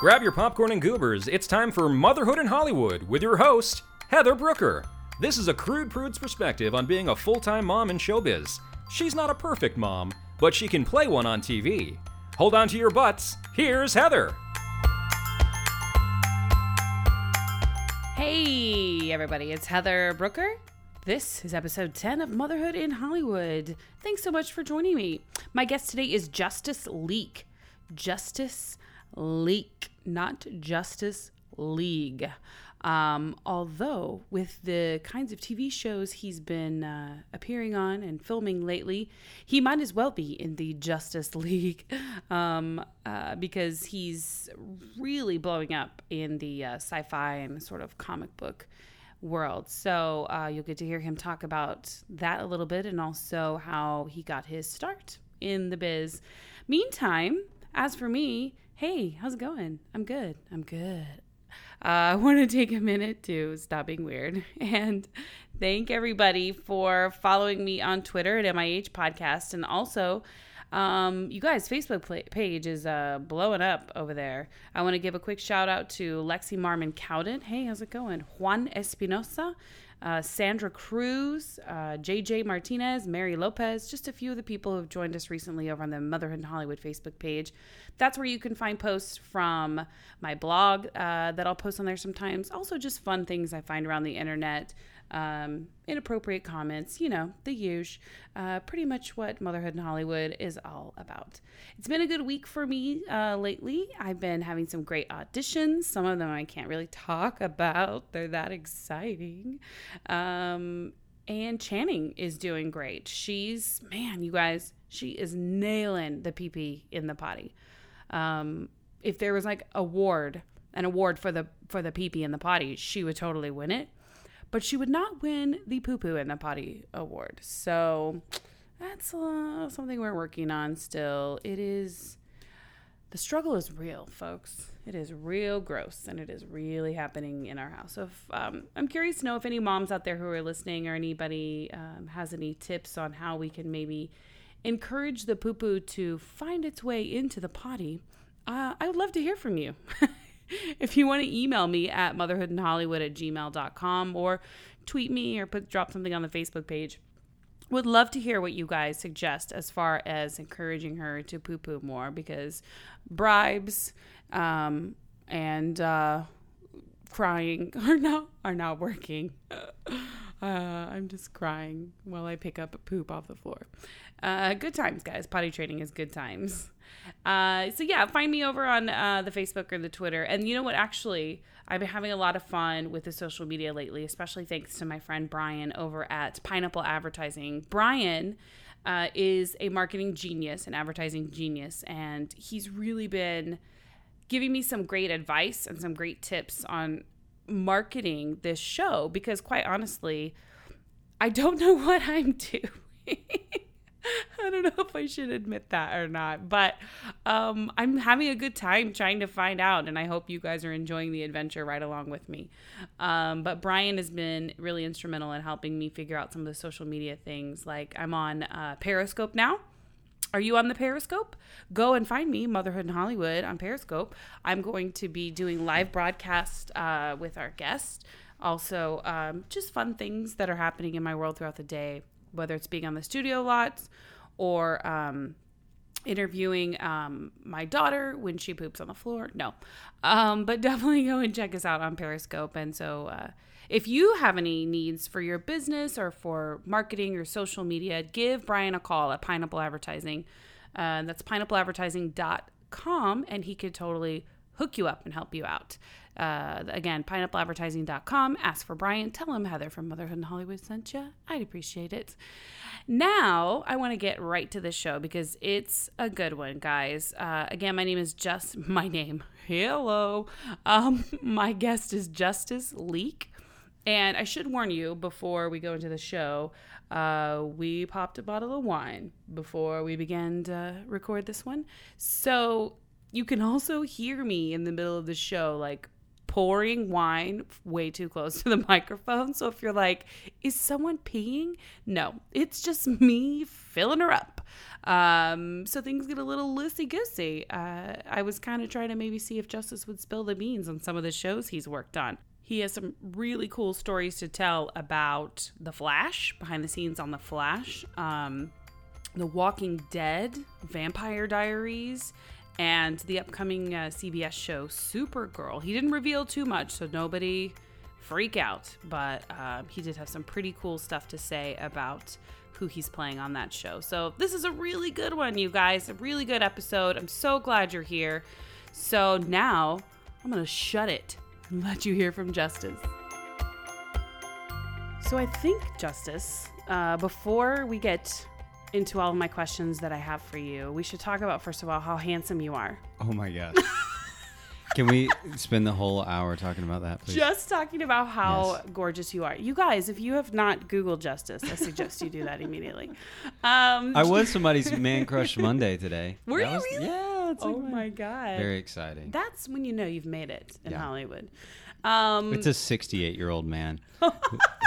Grab your popcorn and goobers. It's time for Motherhood in Hollywood with your host, Heather Brooker. This is a crude prude's perspective on being a full time mom in showbiz. She's not a perfect mom, but she can play one on TV. Hold on to your butts. Here's Heather. Hey, everybody, it's Heather Brooker. This is episode 10 of Motherhood in Hollywood. Thanks so much for joining me. My guest today is Justice Leak. Justice Leak, not Justice League. Um, although, with the kinds of TV shows he's been uh, appearing on and filming lately, he might as well be in the Justice League um, uh, because he's really blowing up in the uh, sci fi and sort of comic book world. So uh, you'll get to hear him talk about that a little bit and also how he got his start in the biz. Meantime, as for me, hey, how's it going? I'm good. I'm good. Uh, I want to take a minute to stop being weird and thank everybody for following me on Twitter at MIH Podcast. And also, um, you guys, Facebook page is uh, blowing up over there. I want to give a quick shout out to Lexi Marmon Cowden. Hey, how's it going? Juan Espinosa, uh, Sandra Cruz, uh, JJ Martinez, Mary Lopez, just a few of the people who have joined us recently over on the Motherhood in Hollywood Facebook page. That's where you can find posts from my blog uh, that I'll post on there sometimes. Also, just fun things I find around the internet um, inappropriate comments, you know, the huge. Uh, pretty much what Motherhood in Hollywood is all about. It's been a good week for me uh, lately. I've been having some great auditions. Some of them I can't really talk about, they're that exciting. Um, and Channing is doing great. She's, man, you guys, she is nailing the PP in the potty. Um, if there was like a award, an award for the for the PP in the potty, she would totally win it but she would not win the poo poo in the potty award. So that's uh, something we're working on still. It is the struggle is real, folks. It is real gross, and it is really happening in our house. So, if, um, I'm curious to know if any moms out there who are listening or anybody um, has any tips on how we can maybe encourage the poo poo to find its way into the potty. Uh, I would love to hear from you. if you want to email me at motherhoodinhollywood at gmail.com or tweet me or put drop something on the Facebook page. Would love to hear what you guys suggest as far as encouraging her to poo poo more because bribes um, and uh, crying are not are not working. Uh, I'm just crying while I pick up poop off the floor. Uh, good times, guys. Potty training is good times. Uh, so yeah, find me over on uh, the Facebook or the Twitter. And you know what? Actually, I've been having a lot of fun with the social media lately, especially thanks to my friend Brian over at Pineapple Advertising. Brian uh, is a marketing genius, an advertising genius, and he's really been giving me some great advice and some great tips on marketing this show because, quite honestly, I don't know what I'm doing. I don't know if I should admit that or not, but um, I'm having a good time trying to find out, and I hope you guys are enjoying the adventure right along with me. Um, but Brian has been really instrumental in helping me figure out some of the social media things. Like I'm on uh, Periscope now. Are you on the Periscope? Go and find me, Motherhood in Hollywood, on Periscope. I'm going to be doing live broadcast uh, with our guest. Also, um, just fun things that are happening in my world throughout the day whether it's being on the studio lots or um, interviewing um, my daughter when she poops on the floor. No, um, but definitely go and check us out on Periscope. And so, uh, if you have any needs for your business or for marketing or social media, give Brian a call at Pineapple Advertising. Uh, that's pineappleadvertising.com, and he could totally hook you up and help you out. Uh, again, pineappleadvertising.com. Ask for Brian. Tell him Heather from Motherhood in Hollywood sent you. I'd appreciate it. Now, I want to get right to the show because it's a good one, guys. Uh, again, my name is just my name. Hello. Um, my guest is Justice Leak. And I should warn you before we go into the show, uh, we popped a bottle of wine before we began to record this one. So you can also hear me in the middle of the show, like pouring wine way too close to the microphone. So if you're like, is someone peeing? No, it's just me filling her up. Um, so things get a little loosey goosey. Uh, I was kind of trying to maybe see if Justice would spill the beans on some of the shows he's worked on. He has some really cool stories to tell about The Flash, behind the scenes on The Flash, um, The Walking Dead, Vampire Diaries, and the upcoming uh, CBS show Supergirl. He didn't reveal too much, so nobody freak out, but uh, he did have some pretty cool stuff to say about who he's playing on that show. So this is a really good one, you guys. A really good episode. I'm so glad you're here. So now I'm gonna shut it and let you hear from Justice. So I think Justice, uh, before we get into all of my questions that I have for you, we should talk about first of all how handsome you are. Oh my gosh. Can we spend the whole hour talking about that, please? Just talking about how Yes. gorgeous you are. You guys, if you have not Googled Justice, I suggest you do that immediately. Um, I was somebody's man crush Monday today. Were That you was- really? Yeah. It's oh like my God. Very exciting. That's when you know you've made it in Yeah. Hollywood. Um, It's a 68 year old man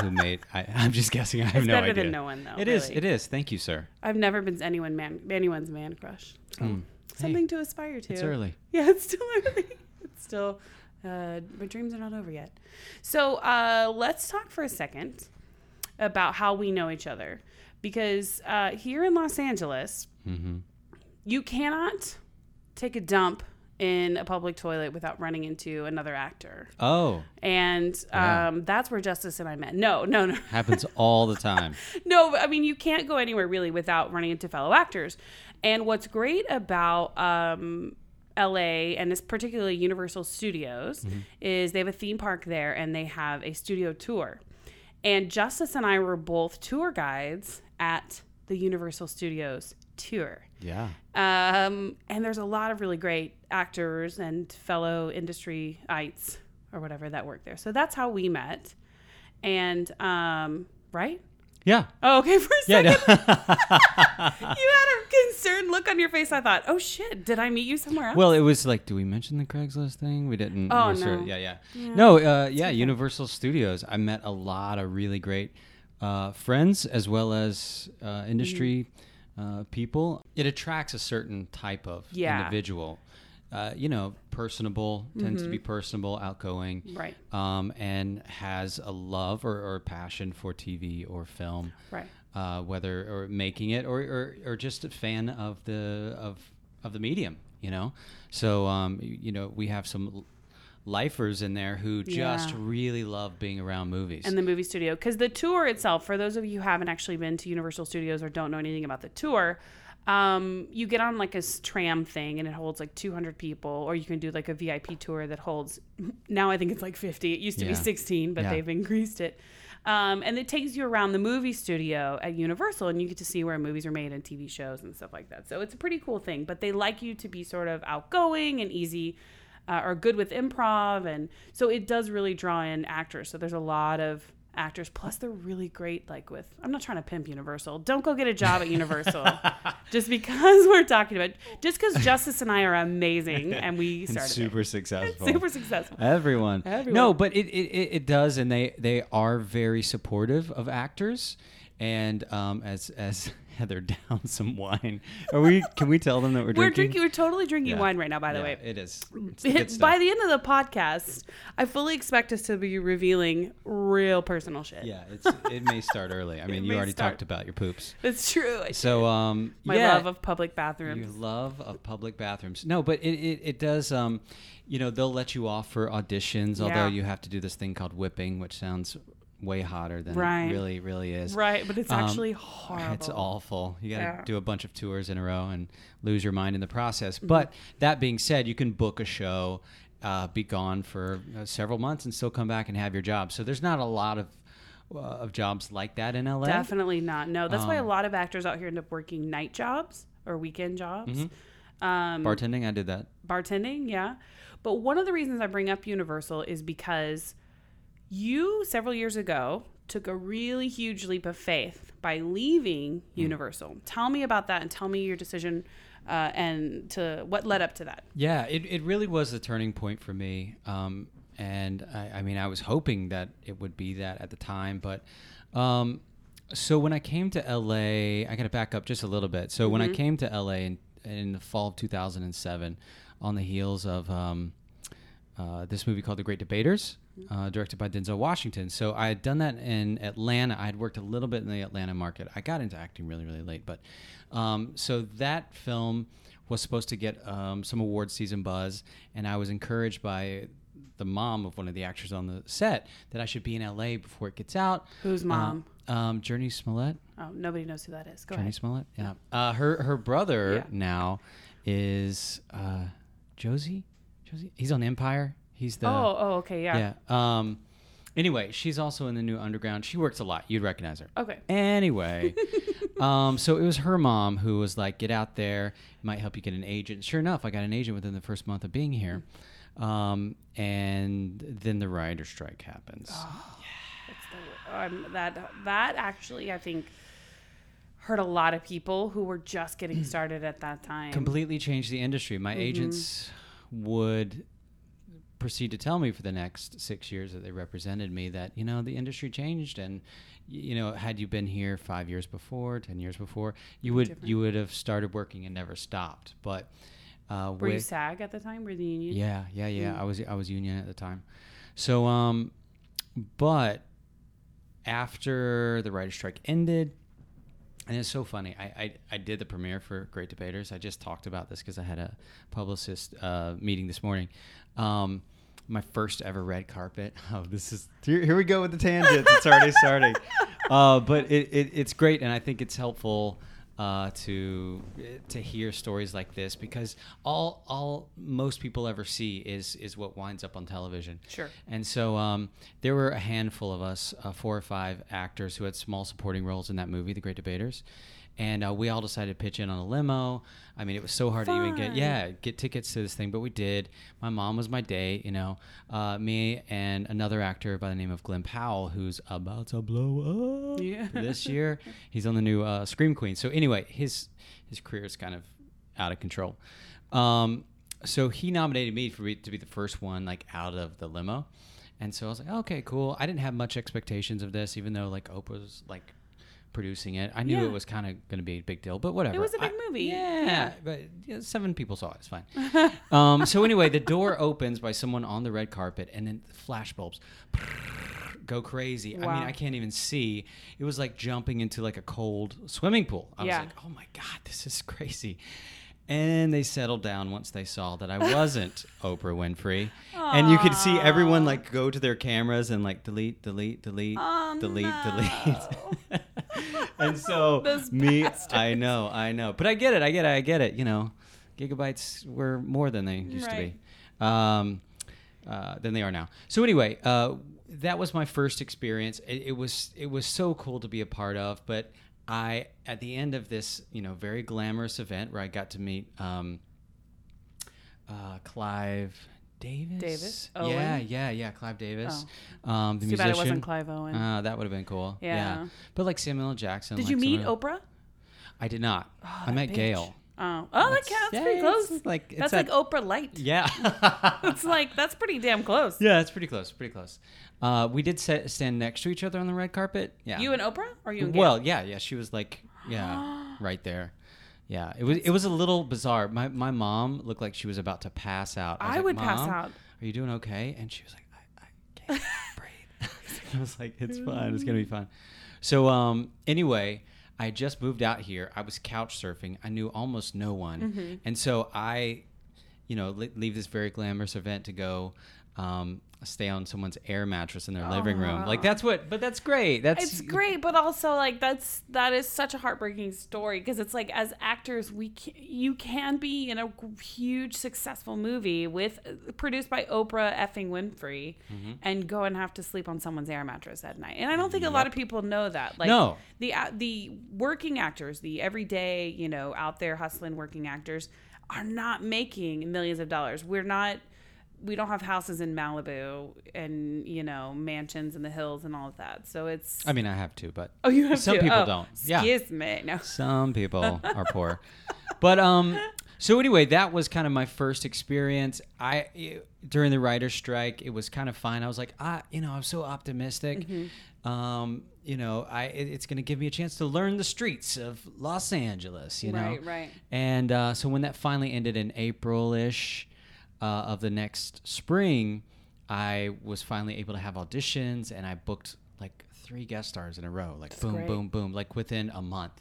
who, made. I, I'm just guessing. I have no better idea. than no one, though, It is. really. It is. Thank you, sir. I've never been anyone man, anyone's man crush. So something to aspire to. It's early. Yeah, it's still early. It's still, uh, my dreams are not over yet. So uh, let's talk for a second about how we know each other. Because uh, here in Los Angeles, Mm-hmm. you cannot take a dump in a public toilet without running into another actor. Oh, And um, that's where Justice and I met. No, no, no. happens all the time. No, I mean, you can't go anywhere really without running into fellow actors. And what's great about um, LA and this particularly Universal Studios is they have a theme park there and they have a studio tour. And Justice and I were both tour guides at the Universal Studios tour. Yeah. Um, and there's a lot of really great actors and fellow industry-ites or whatever that work there. So that's how we met. And um, right? Yeah. Oh, okay. For a Yeah. second, no. you had a concerned look on your face. I thought, oh shit, did I meet you somewhere else? well, it was like, do we mention the Craigslist thing? We didn't. Oh, we sort of- no. yeah, yeah. Yeah. No, uh, yeah. Universal Studios. I met a lot of really great uh, friends as well as uh, industry uh, people. It attracts a certain type of Yeah. individual. Uh, you know, personable tends to be personable, outgoing, right, um, and has a love or, or passion for TV or film. right. uh, whether or making it or, or, or just a fan of the of of the medium you know so um, you know we have some lifers in there who just Yeah. really love being around movies And the movie studio, because the tour itself, for those of you who haven't actually been to Universal Studios or don't know anything about the tour, um, you get on like a tram thing and it holds like 200 people, or you can do like a VIP tour that holds. Now I think it's like 50. It used to be 16, but Yeah. they've increased it. Um, and it takes you around the movie studio at Universal, and you get to see where movies are made and TV shows and stuff like that. So it's a pretty cool thing. But they like you to be sort of outgoing and easy, uh, or good with improv, and so it does really draw in actors. So there's a lot of actors. Plus, they're really great. Like with, I'm not trying to pimp Universal. Don't go get a job at Universal just because we're talking about. Just because Justice and I are amazing, and we and started it. super successful super successful. everyone. Everyone. no but it, it, it it does and they they are very supportive of actors and um, as as Heather down some wine are we can we tell them that we're We're drinking. We're totally drinking Yeah. wine right now. By the Yeah, way, it is the by the end of the podcast, I fully expect us to be revealing real personal shit. yeah it's it may start early i mean you already start. talked about your poops It's true. I So um, my yeah, love of public bathrooms. your love of public bathrooms. No, but it, it, it does. Um, you know, they'll let you off for auditions, although you have to do this thing called whipping, which sounds way hotter than Right. it really really is. Right, but it's Um, actually horrible. It's awful. You got to Yeah. do a bunch of tours in a row and lose your mind in the process. Mm-hmm. But that being said, you can book a show, uh, be gone for uh, several months, and still come back and have your job. So there's not a lot of uh, of jobs like that in LA. Definitely not. No, that's why a Um, lot of actors out here end up working night jobs or weekend jobs. Mm-hmm. Um, Bartending, I did that. bartending, yeah. But one of the reasons I bring up Universal is because you several years ago took a really huge leap of faith by leaving Universal. Tell me about that and tell me your decision uh, and to what led up to that. Yeah, it, it really was a turning point for me. Um, and I, I mean, I was hoping that it would be that at the time, but um, so when I came to LA, I got to back up just a little bit. So when I came to LA in, in the fall of 2007, on the heels of um, uh, this movie called The Great Debaters, uh, directed by Denzel Washington. So I had done that in Atlanta. I had worked a little bit in the Atlanta market. I got into acting really, really late, but um, so that film was supposed to get um, some award season buzz, and I was encouraged by the mom of one of the actors on the set that I should be in LA before it gets out. Whose mom? Uh, um, Jurnee Smollett. Oh, nobody knows who that is. Go Jurnee ahead. Smollett. Yeah. Uh, her her brother Yeah. now is uh, Josie. Josie. He's on Empire. He's the oh, oh, okay, yeah. yeah. Um, anyway, she's also in the new Underground. She works a lot. You'd recognize her. Okay. Anyway, um, so it was her mom who was like, "Get out there. It might help you get an agent." Sure enough, I got an agent within the first month of being here, um, and then the writer strike happens. That's the, um, that that actually, I think, hurt a lot of people who were just getting started at that time. completely changed the industry. My Mm-hmm. agents would proceed to tell me for the next six years that they represented me that you know the industry changed and you know had you been here five years before, ten years before, you would Different. you would have started working and never stopped. But uh, Were you SAG at the time? Were the union? yeah, yeah, yeah. Mm. I was I was union at the time. So um but after the writer's strike ended and it's so funny. I, I, I did the premiere for Great Debaters. I just talked about this because I had a publicist uh, meeting this morning. Um, my first ever red carpet. Oh, this is here, here we go with the tangents. It's already starting. Uh, but it, it, it's great, and I think it's helpful uh, to to hear stories like this because all all most people ever see is is what winds up on television. Sure. And so um, there were a handful of us, uh, four or five actors who had small supporting roles in that movie, The Great Debaters. And uh, we all decided to pitch in on a limo. I mean, it was so hard to even get, yeah, get tickets to this thing, but we did. My mom was my date, you know. Uh, me and another actor by the name of Glen Powell, who's about to blow up Yeah. this year. He's on the new uh, Scream Queen. So anyway, his his career is kind of out of control. Um, so he nominated me for to be the first one like out of the limo, and so I was like, okay, cool. I didn't have much expectations of this, even though like Oprah's like producing it. I knew Yeah. it was kind of going to be a big deal, but whatever. It was a big I- movie. Yeah, Yeah. but you know, seven people saw it. It's fine. um, so anyway, the door opens by someone on the red carpet, and then flash bulbs go crazy. I mean, I can't even see. It was like jumping into like a cold swimming pool. I Yeah. was like, oh my god, this is crazy. And they settled down once they saw that I wasn't Oprah Winfrey. And you could see everyone like go to their cameras and like delete, delete, delete, Oh, delete, no. delete. and so Those me, I know, I know. But I get it, I get it, I get it. You know, gigabytes were more than they used to be. Um, uh, than they are now. So anyway, uh, that was my first experience. It, it was it was so cool to be a part of. But I at the end of this, you know, very glamorous event where I got to meet um, uh, Clive Davis. Davis? Yeah, Owen? yeah, yeah. Clive Davis. Um, the Too bad it wasn't Clive Owen. Uh, that would have been cool. Yeah. But like Samuel L. Jackson. Did like you meet Oprah? I did not. I met bitch. Gayle. Oh, oh, that That's- counts. yeah, pretty it's close. like- it's that's that- like Oprah light. Yeah. It's like that's pretty damn close. Yeah, it's pretty close. Pretty close. Uh, we did set, stand next to each other on the red carpet. Yeah. You and Oprah, or you and Gail? well, yeah, yeah. She was like, yeah, right there. Yeah, it was it was a little bizarre. My my mom looked like she was about to pass out. was I like, would pass out. Are you doing okay? And she was like, I, I can't breathe. I was like, it's fine. It's gonna be fine. So um, anyway, I just moved out here. I was couch surfing. I knew almost no one, Mm-hmm. and so I, you know, li- leave this very glamorous event to go. Um, stay on someone's air mattress in their living room. Like that's what but that's great. That's it's great but also like that's that is such a heartbreaking story because it's like as actors we can, you can be in a huge successful movie with produced by oprah effing winfrey Mm-hmm. and go and have to sleep on someone's air mattress at night. And i don't think a lot of people know that. Like No. the uh, the working actors the everyday you know out there hustling working actors are not making millions of dollars. We're not we don't have houses in Malibu and you know mansions in the hills and all of that. So it's I mean, I have to, but oh you have some people Oh, don't. Yeah. Excuse me. No. some people are poor. But um, so anyway, that was kind of my first experience. I during the writer's strike, it was kind of fine. I was like, ah, you know, I'm so optimistic Um, you know, I it, it's going to give me a chance to learn the streets of Los Angeles. You know, Right, right. And uh, so when that finally ended in April-ish uh, of the next spring, I was finally able to have auditions, and I booked like three guest stars in a row, like boom, great. boom, boom, like within a month.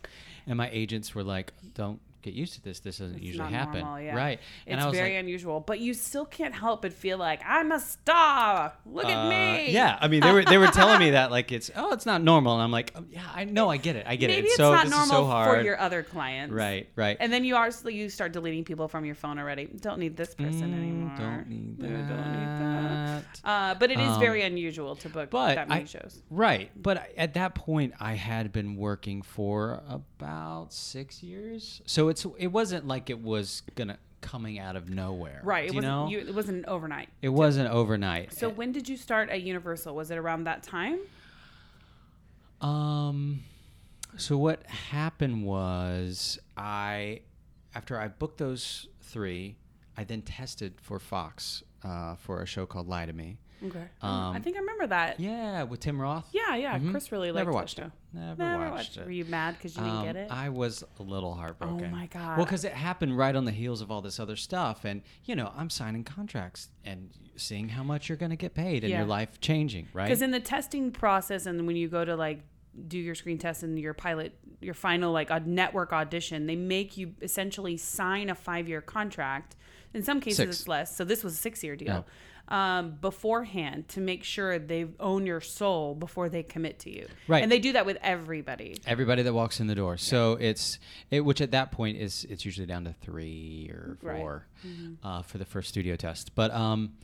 And my agents were like, "Don't get used to this. This doesn't It's usually happen." normal, yeah. Right? It's very unusual, but you still can't help but feel like I'm a star. Look at Uh, me. Yeah, I mean, they were they were telling me that like it's oh, it's not normal, and I'm like, oh, yeah, I know, I get it, I get Maybe it. it's so not normal so hard. for your other clients. right, right. And then you are you start deleting people from your phone already. Don't need this person Mm, anymore. Don't need that. Don't need that. Uh, but it is Um, very unusual to book that many I- shows. Right, but at that point, I had been working for about six years, so it's it wasn't like it was gonna coming out of nowhere. Right. It you wasn't. know, You, it wasn't overnight. it wasn't overnight. So when did you start at Universal? Was it around that time? Um, so what happened was I, after I booked those three, I then tested for Fox uh, for a show called Lie to Me. Okay. I Um, think I remember that. Yeah, Yeah, with Tim Roth. yeah. Mhm. Chris really liked Never watched it. Never, Never watched, it. Were you mad because you didn't Um, get it? I was a little heartbroken. Oh my God. Well, because it happened right on the heels of all this other stuff, and you know, I'm signing contracts and seeing how much you're going to get paid, and Yeah. your life changing, right? Because in the testing process, and when you go to like do your screen test and your pilot, your final like a network audition, they make you essentially sign a five year contract. In some cases, Six. it's less. So this was a six year deal. Um, beforehand to make sure they own your soul before they commit to you. Right. And they do that with everybody. Everybody that walks in the door. So it's it, which at that point is it's usually down to three or Right. 4 uh, for the first studio test. But um,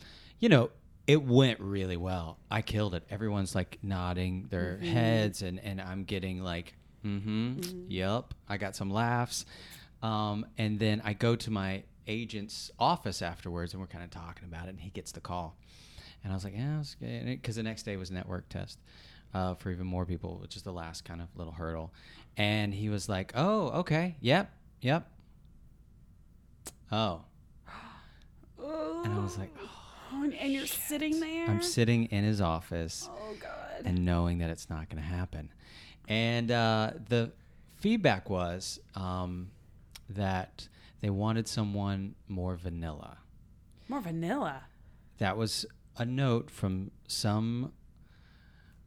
you know, it went really well. I killed it. Everyone's like nodding their heads, and and I'm getting like, mm-hmm, yep. I got some laughs, um, and then I go to my agent's office afterwards, and we're kind of talking about it, and he gets the call. And I was like, yeah, because the next day was network test uh, for even more people, which is the last kind of little hurdle. And he was like, oh, okay, yep, yep. Oh. And I was like, Oh, and, and you're sitting there. I'm sitting in his office oh God. and knowing that it's not going to happen. And uh, the feedback was um, that they wanted someone more vanilla. More vanilla. That was a note from some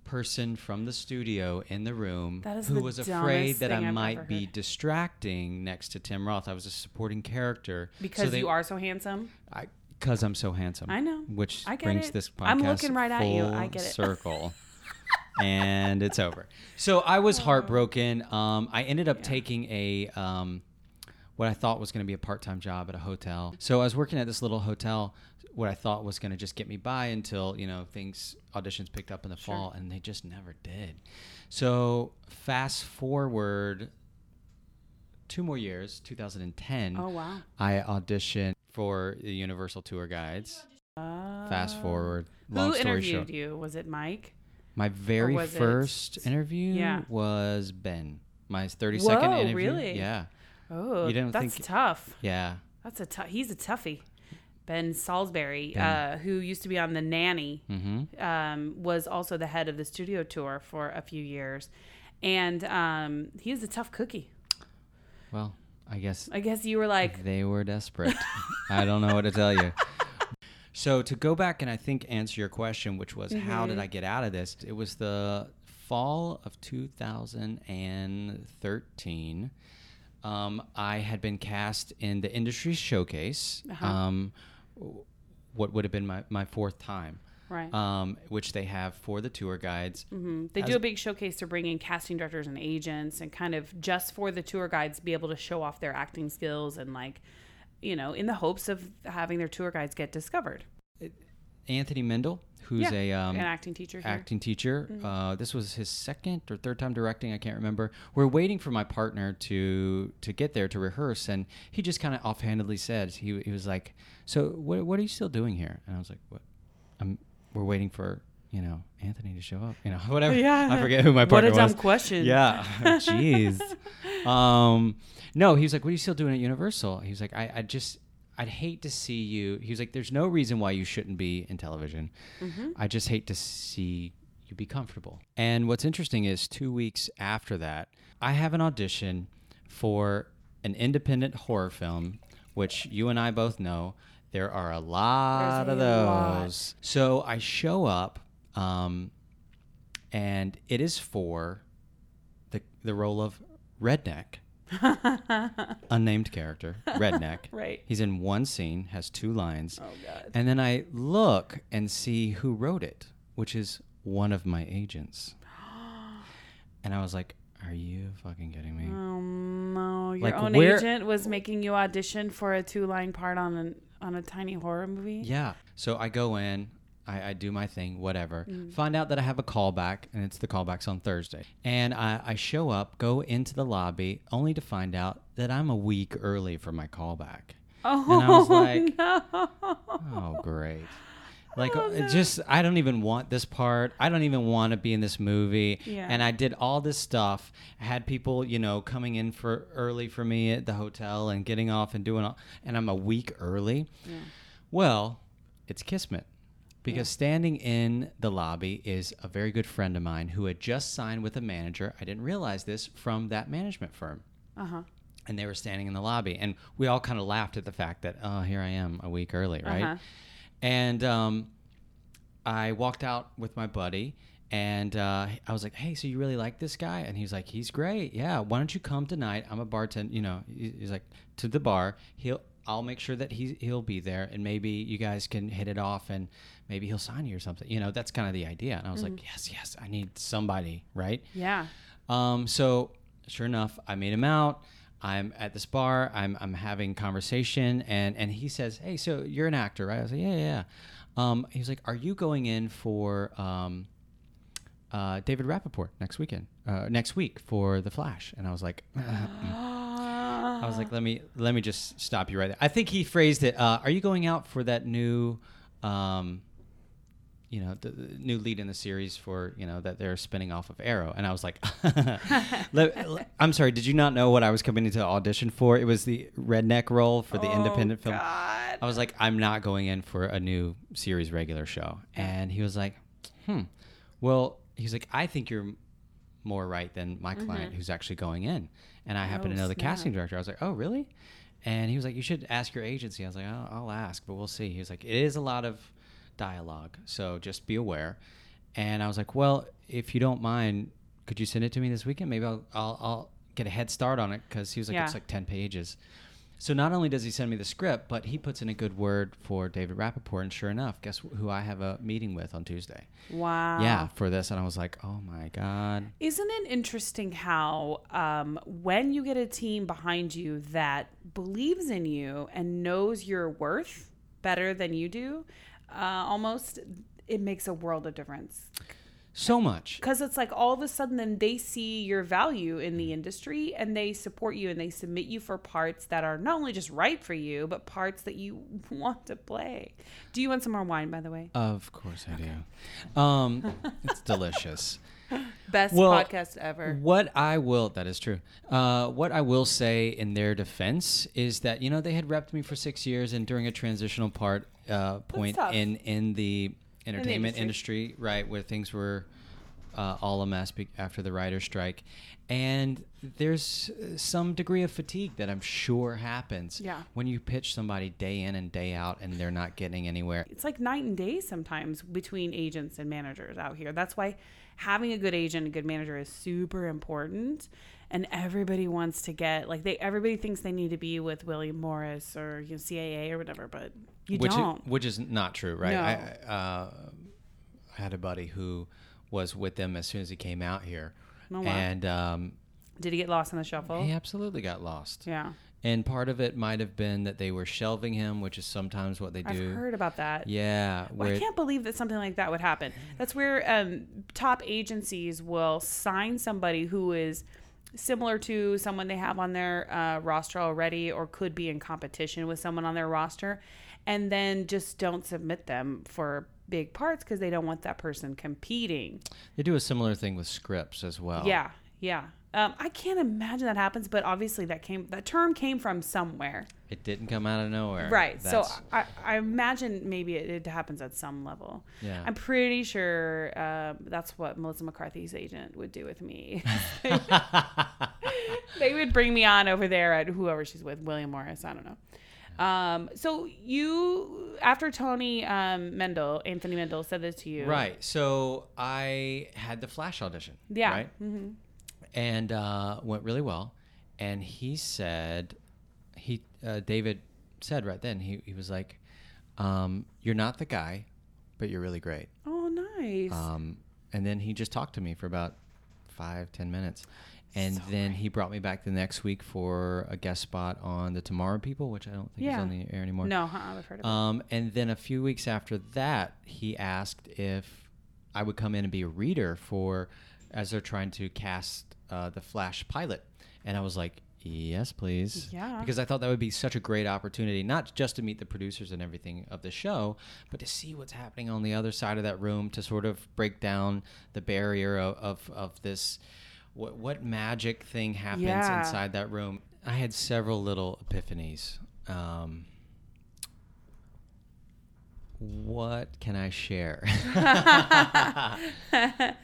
person from the studio in the room who the was afraid that I I've might be distracting next to Tim Roth. I was a supporting character So Because they- you are so handsome. I because I'm so handsome. I know. Which I brings it. this podcast I'm looking right at you. I full get it. circle. and it's over. So I was heartbroken. Um, I ended up taking a um, what I thought was going to be a part-time job at a hotel. So I was working at this little hotel. What I thought was going to just get me by until you know things auditions picked up in the fall, and they just never did. So fast forward two more years, 2010. Oh wow. I auditioned for the Universal Tour Guides. Fast oh. forward, long Who interviewed short. you? Was it Mike? My very was it- first interview Yeah. was Ben. My 30 second Whoa, interview. really? Yeah. Oh, You didn't that's think- tough. Yeah. That's a tough. He's a toughie. Ben Salisbury, Ben. Uh, who used to be on The Nanny, Mm-hmm. um, was also the head of the studio tour for a few years, and um, he is a tough cookie. Well, I guess I guess you were like, they were desperate. I don't know what to tell you. So to go back and I think answer your question, which was how Mm-hmm. did I get out of this? It was the fall of 2013. Um, I had been cast in the industry showcase, Uh-huh. um, what would have been my, my fourth time, right. um, which they have for the tour guides. hmm They do a big showcase to bring in casting directors and agents, and kind of just for the tour guides be able to show off their acting skills and like, you know, in the hopes of having their tour guides get discovered. Anthony Meindl, who's yeah, a um, an acting teacher here. acting teacher. Mm-hmm. Uh, this was his second or third time directing. I can't remember. We're waiting for my partner to to get there to rehearse, and he just kind of offhandedly said he he was like, "So what what are you still doing here?" And I was like, "What? I'm we're waiting for." You know, Anthony to show up. You know, whatever. Yeah. I forget who my partner was. What a dumb was. question. Yeah. Jeez. um, no, he was like, "What are you still doing at Universal?" He was like, "I, I just, I'd hate to see you." He was like, "There's no reason why you shouldn't be in television. Mm-hmm. I just hate to see you be comfortable. And what's interesting is two weeks after that, I have an audition for an independent horror film, which you and I both know there are a lot There's of a those. lot. So I show up, um, and it is for the the role of Redneck, unnamed character, Redneck. Right. He's in one scene, has two lines. Oh God. And then I look and see who wrote it, which is one of my agents. And I was like, "Are you fucking kidding me?" Oh no! Your Like, own where- agent was making you audition for a two-line part on an on a tiny horror movie. Yeah. So I go in, I, I do my thing, whatever. Mm. Find out that I have a callback, and it's the callbacks on Thursday. And I, I show up, go into the lobby, only to find out that I'm a week early for my callback. Oh And I was like, no! Oh, great. Like, Oh, it no. just, I don't even want this part. I don't even want to be in this movie. Yeah. And I did all this stuff. I had people, you know, coming in for early for me at the hotel and getting off and doing all, and I'm a week early. Yeah. Well, it's Kismet. Because standing in the lobby is a very good friend of mine who had just signed with a manager. I didn't realize this from that management firm. Uh huh. and they were standing in the lobby and we all kind of laughed at the fact that oh here i am a week early right? Uh-huh. and um, i walked out with my buddy and uh, i was like hey so you really like this guy? And he's like he's great. Yeah. Why don't you come tonight? I'm a bartender you know he's like to the bar. He'll I'll make sure that he he'll be there, and maybe you guys can hit it off, and maybe he'll sign you or something. You know, that's kind of the idea. And I was like, yes, yes, I need somebody, right? Yeah. Um, so sure enough, I made him out. I'm at this bar. I'm, I'm having conversation, and and he says, "Hey, so you're an actor, right?" I was like, "Yeah, yeah." yeah." Um, he was like, "Are you going in for um, uh, David Rapaport next weekend, uh, next week for The Flash?" And I was like, I was like, "Let me let me just stop you right there." I think he phrased it. Uh, Are you going out for that new? Um, you know, the, the new lead in the series for, you know, that they're spinning off of Arrow. And I was like, I'm sorry, did you not know what I was coming into audition for? It was the redneck role for the independent film. Oh, God. I was like, I'm not going in for a new series regular show. And he was like, hmm. Well, he's like, I think you're more right than my client who's actually going in. And I happen. Oh, to know the snap. casting director. I was like, oh, really? And he was like, you should ask your agency. I was like, I'll, I'll ask, but we'll see. He was like, it is a lot of dialogue, so just be aware. And I was like, well, if you don't mind, could you send it to me this weekend? Maybe I'll I'll, I'll get a head start on it because he was like, Yeah. it's like ten pages. So not only does he send me the script, but he puts in a good word for David Rapaport. And sure enough, guess who I have a meeting with on Tuesday? Wow. Yeah, for this. And I was like, oh my God. Isn't it interesting how um, when you get a team behind you that believes in you and knows your worth better than you do, uh, almost it makes a world of difference. So much. Because it's like all of a sudden, then they see your value in the industry and they support you and they submit you for parts that are not only just right for you, but parts that you want to play. Do you want some more wine, by the way? Of course I do. Um, it's delicious. Best Well, podcast ever. What I will, that is true. Uh, what I will say in their defense is that you know they had repped me for six years, and during a transitional part uh, point in in the entertainment industry. industry. right, where things were uh, all a mess be- after the writer's strike, and there's uh, some degree of fatigue that I'm sure happens Yeah. when you pitch somebody day in and day out, and they're not getting anywhere. it's like night and day sometimes between agents and managers out here. That's why having a good agent and a good manager is super important. And everybody wants to get like they everybody thinks they need to be with William Morris or you know, CAA or whatever, but you which don't. Is, which is not true, right? No. I, uh, I had a buddy who was with them as soon as he came out here, Oh, wow. and um, Did he get lost in the shuffle? he absolutely got lost. Yeah. And part of it might have been that they were shelving him, which is sometimes what they I've do. heard about that. Yeah, Well, I can't believe that something like that would happen. That's where um, top agencies will sign somebody who is similar to someone they have on their uh, roster already or could be in competition with someone on their roster and then just don't submit them for big parts because they don't want that person competing. they do a similar thing with scripts as well. Yeah, yeah. Um, I can't imagine that happens, but obviously that came that term came from somewhere, It didn't come out of nowhere. right? So I, I imagine maybe it, it happens at some level. Yeah. I'm pretty sure um, that's what Melissa McCarthy's agent would do with me. they would bring me on over there at whoever she's with, William Morris. I don't know. Um, so you, after Tony um, Meindl, Anthony Meindl said this to you, Right. So I had the Flash audition. Yeah. Right. hmm And uh, went really well. And he said, he uh, David said right then he he was like, um, "You're not the guy, but you're really great." Oh, nice. Um, and then he just talked to me for about five ten minutes. And then he brought me back the next week for a guest spot on the Tomorrow People, which I don't think is on the air anymore. no, huh, I've heard of it. Um, and then a few weeks after that, he asked if I would come in and be a reader for, as they're trying to cast uh, the Flash pilot. And I was like, yes, please. Yeah. Because I thought that would be such a great opportunity, not just to meet the producers and everything of the show, but to see what's happening on the other side of that room, to sort of break down the barrier of, of, of this. What, what magic thing happens Yeah. inside that room? I had several little epiphanies. Um, what can I share?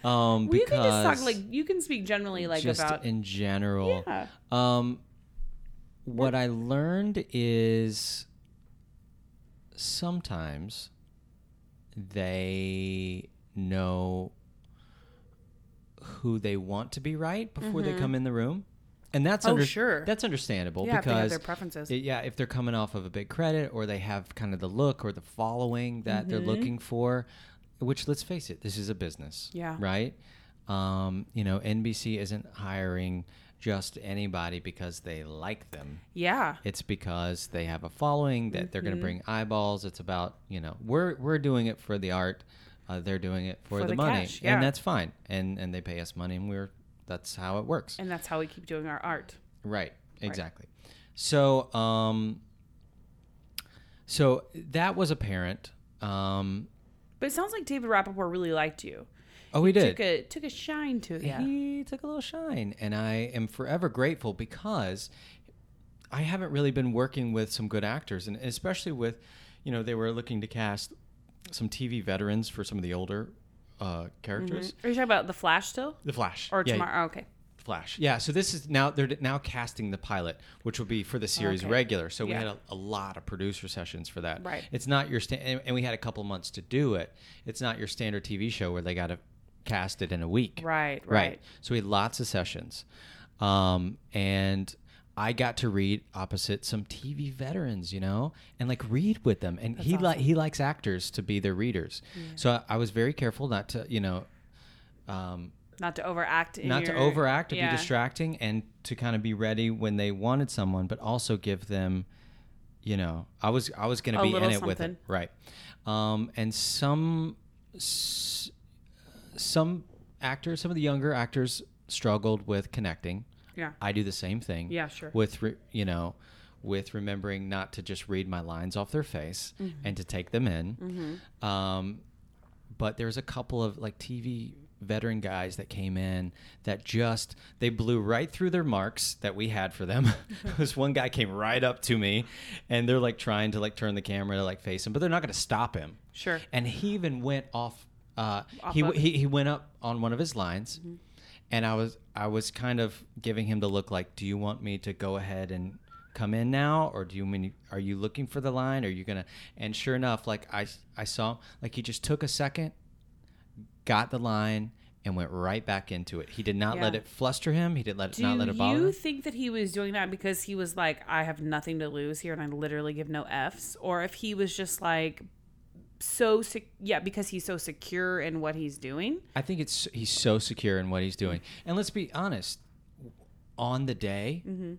um, well, you can just talk like you can speak generally like just about in general. yeah. Um, what I learned is sometimes they know who they want to be right before they come in the room. And that's. Oh, under- sure. that's understandable Yeah, if they have because their preferences. it- yeah, if they're coming off of a big credit or they have kind of the look or the following that they're Mm-hmm. looking for, which let's face it, this is a business. Yeah. Right? Um, you know, NBC isn't hiring just anybody because they like them. Yeah. It's because they have a following that they're Mm-hmm. going to bring eyeballs. It's about, you know, we're we're doing it for the art. Uh, they're doing it for, For the, the money. cash, yeah. And that's fine. And and they pay us money and we're that's how it works. And that's how we keep doing our art. Right. Exactly. So, um, so that was apparent. Um, But it sounds like David Rapaport really liked you. oh, he did. Took a took a shine to you. He took a little shine, and I am forever grateful because I haven't really been working with some good actors, and especially with, you know, they were looking to cast some TV veterans for some of the older uh, characters. Are you talking about the Flash still, The Flash or Yeah, tomorrow? Oh, okay. Flash. Yeah, so this is now they're now casting the pilot, which will be for the series Okay. regular. So we had a, a lot of producer sessions for that. Right. It's not your sta- and, and we had a couple months to do it. It's not your standard TV show where they got to cast it in a week. Right, Right. right. So we had lots of sessions, um, and I got to read opposite some TV veterans, you know, and like read with them. And he like he likes actors to be their readers. So I, I was very careful not to, you know. Um, Not to overact. Not to overact or yeah. be distracting and to kind of be ready when they wanted someone but also give them you know i was i was going to be in it with it right um, and some s- some actors some of the younger actors struggled with connecting Yeah. i do the same thing Yeah, sure. with re- you know with remembering not to just read my lines off their face Mm-hmm. and to take them in um, but there's a couple of like tv veteran guys that came in that just they blew right through their marks that we had for them this one guy came right up to me and they're like trying to like turn the camera to like face him but they're not going to stop him Sure. and he even went off. Uh, he, he he went up on one of his lines, and I was I was kind of giving him the look like, do you want me to go ahead and come in now, or do you mean are you looking for the line? Are you gonna? And sure enough, like I I saw like he just took a second, got the line. And went right back into it. He did not let it fluster him. He did let Do not let it bother you him. think that he was doing that because he was like, I have nothing to lose here and I literally give no F's? Or if he was just like so, sec- yeah, because he's so secure in what he's doing? I think it's he's so secure in what he's doing. And let's be honest, on the day, mm-hmm.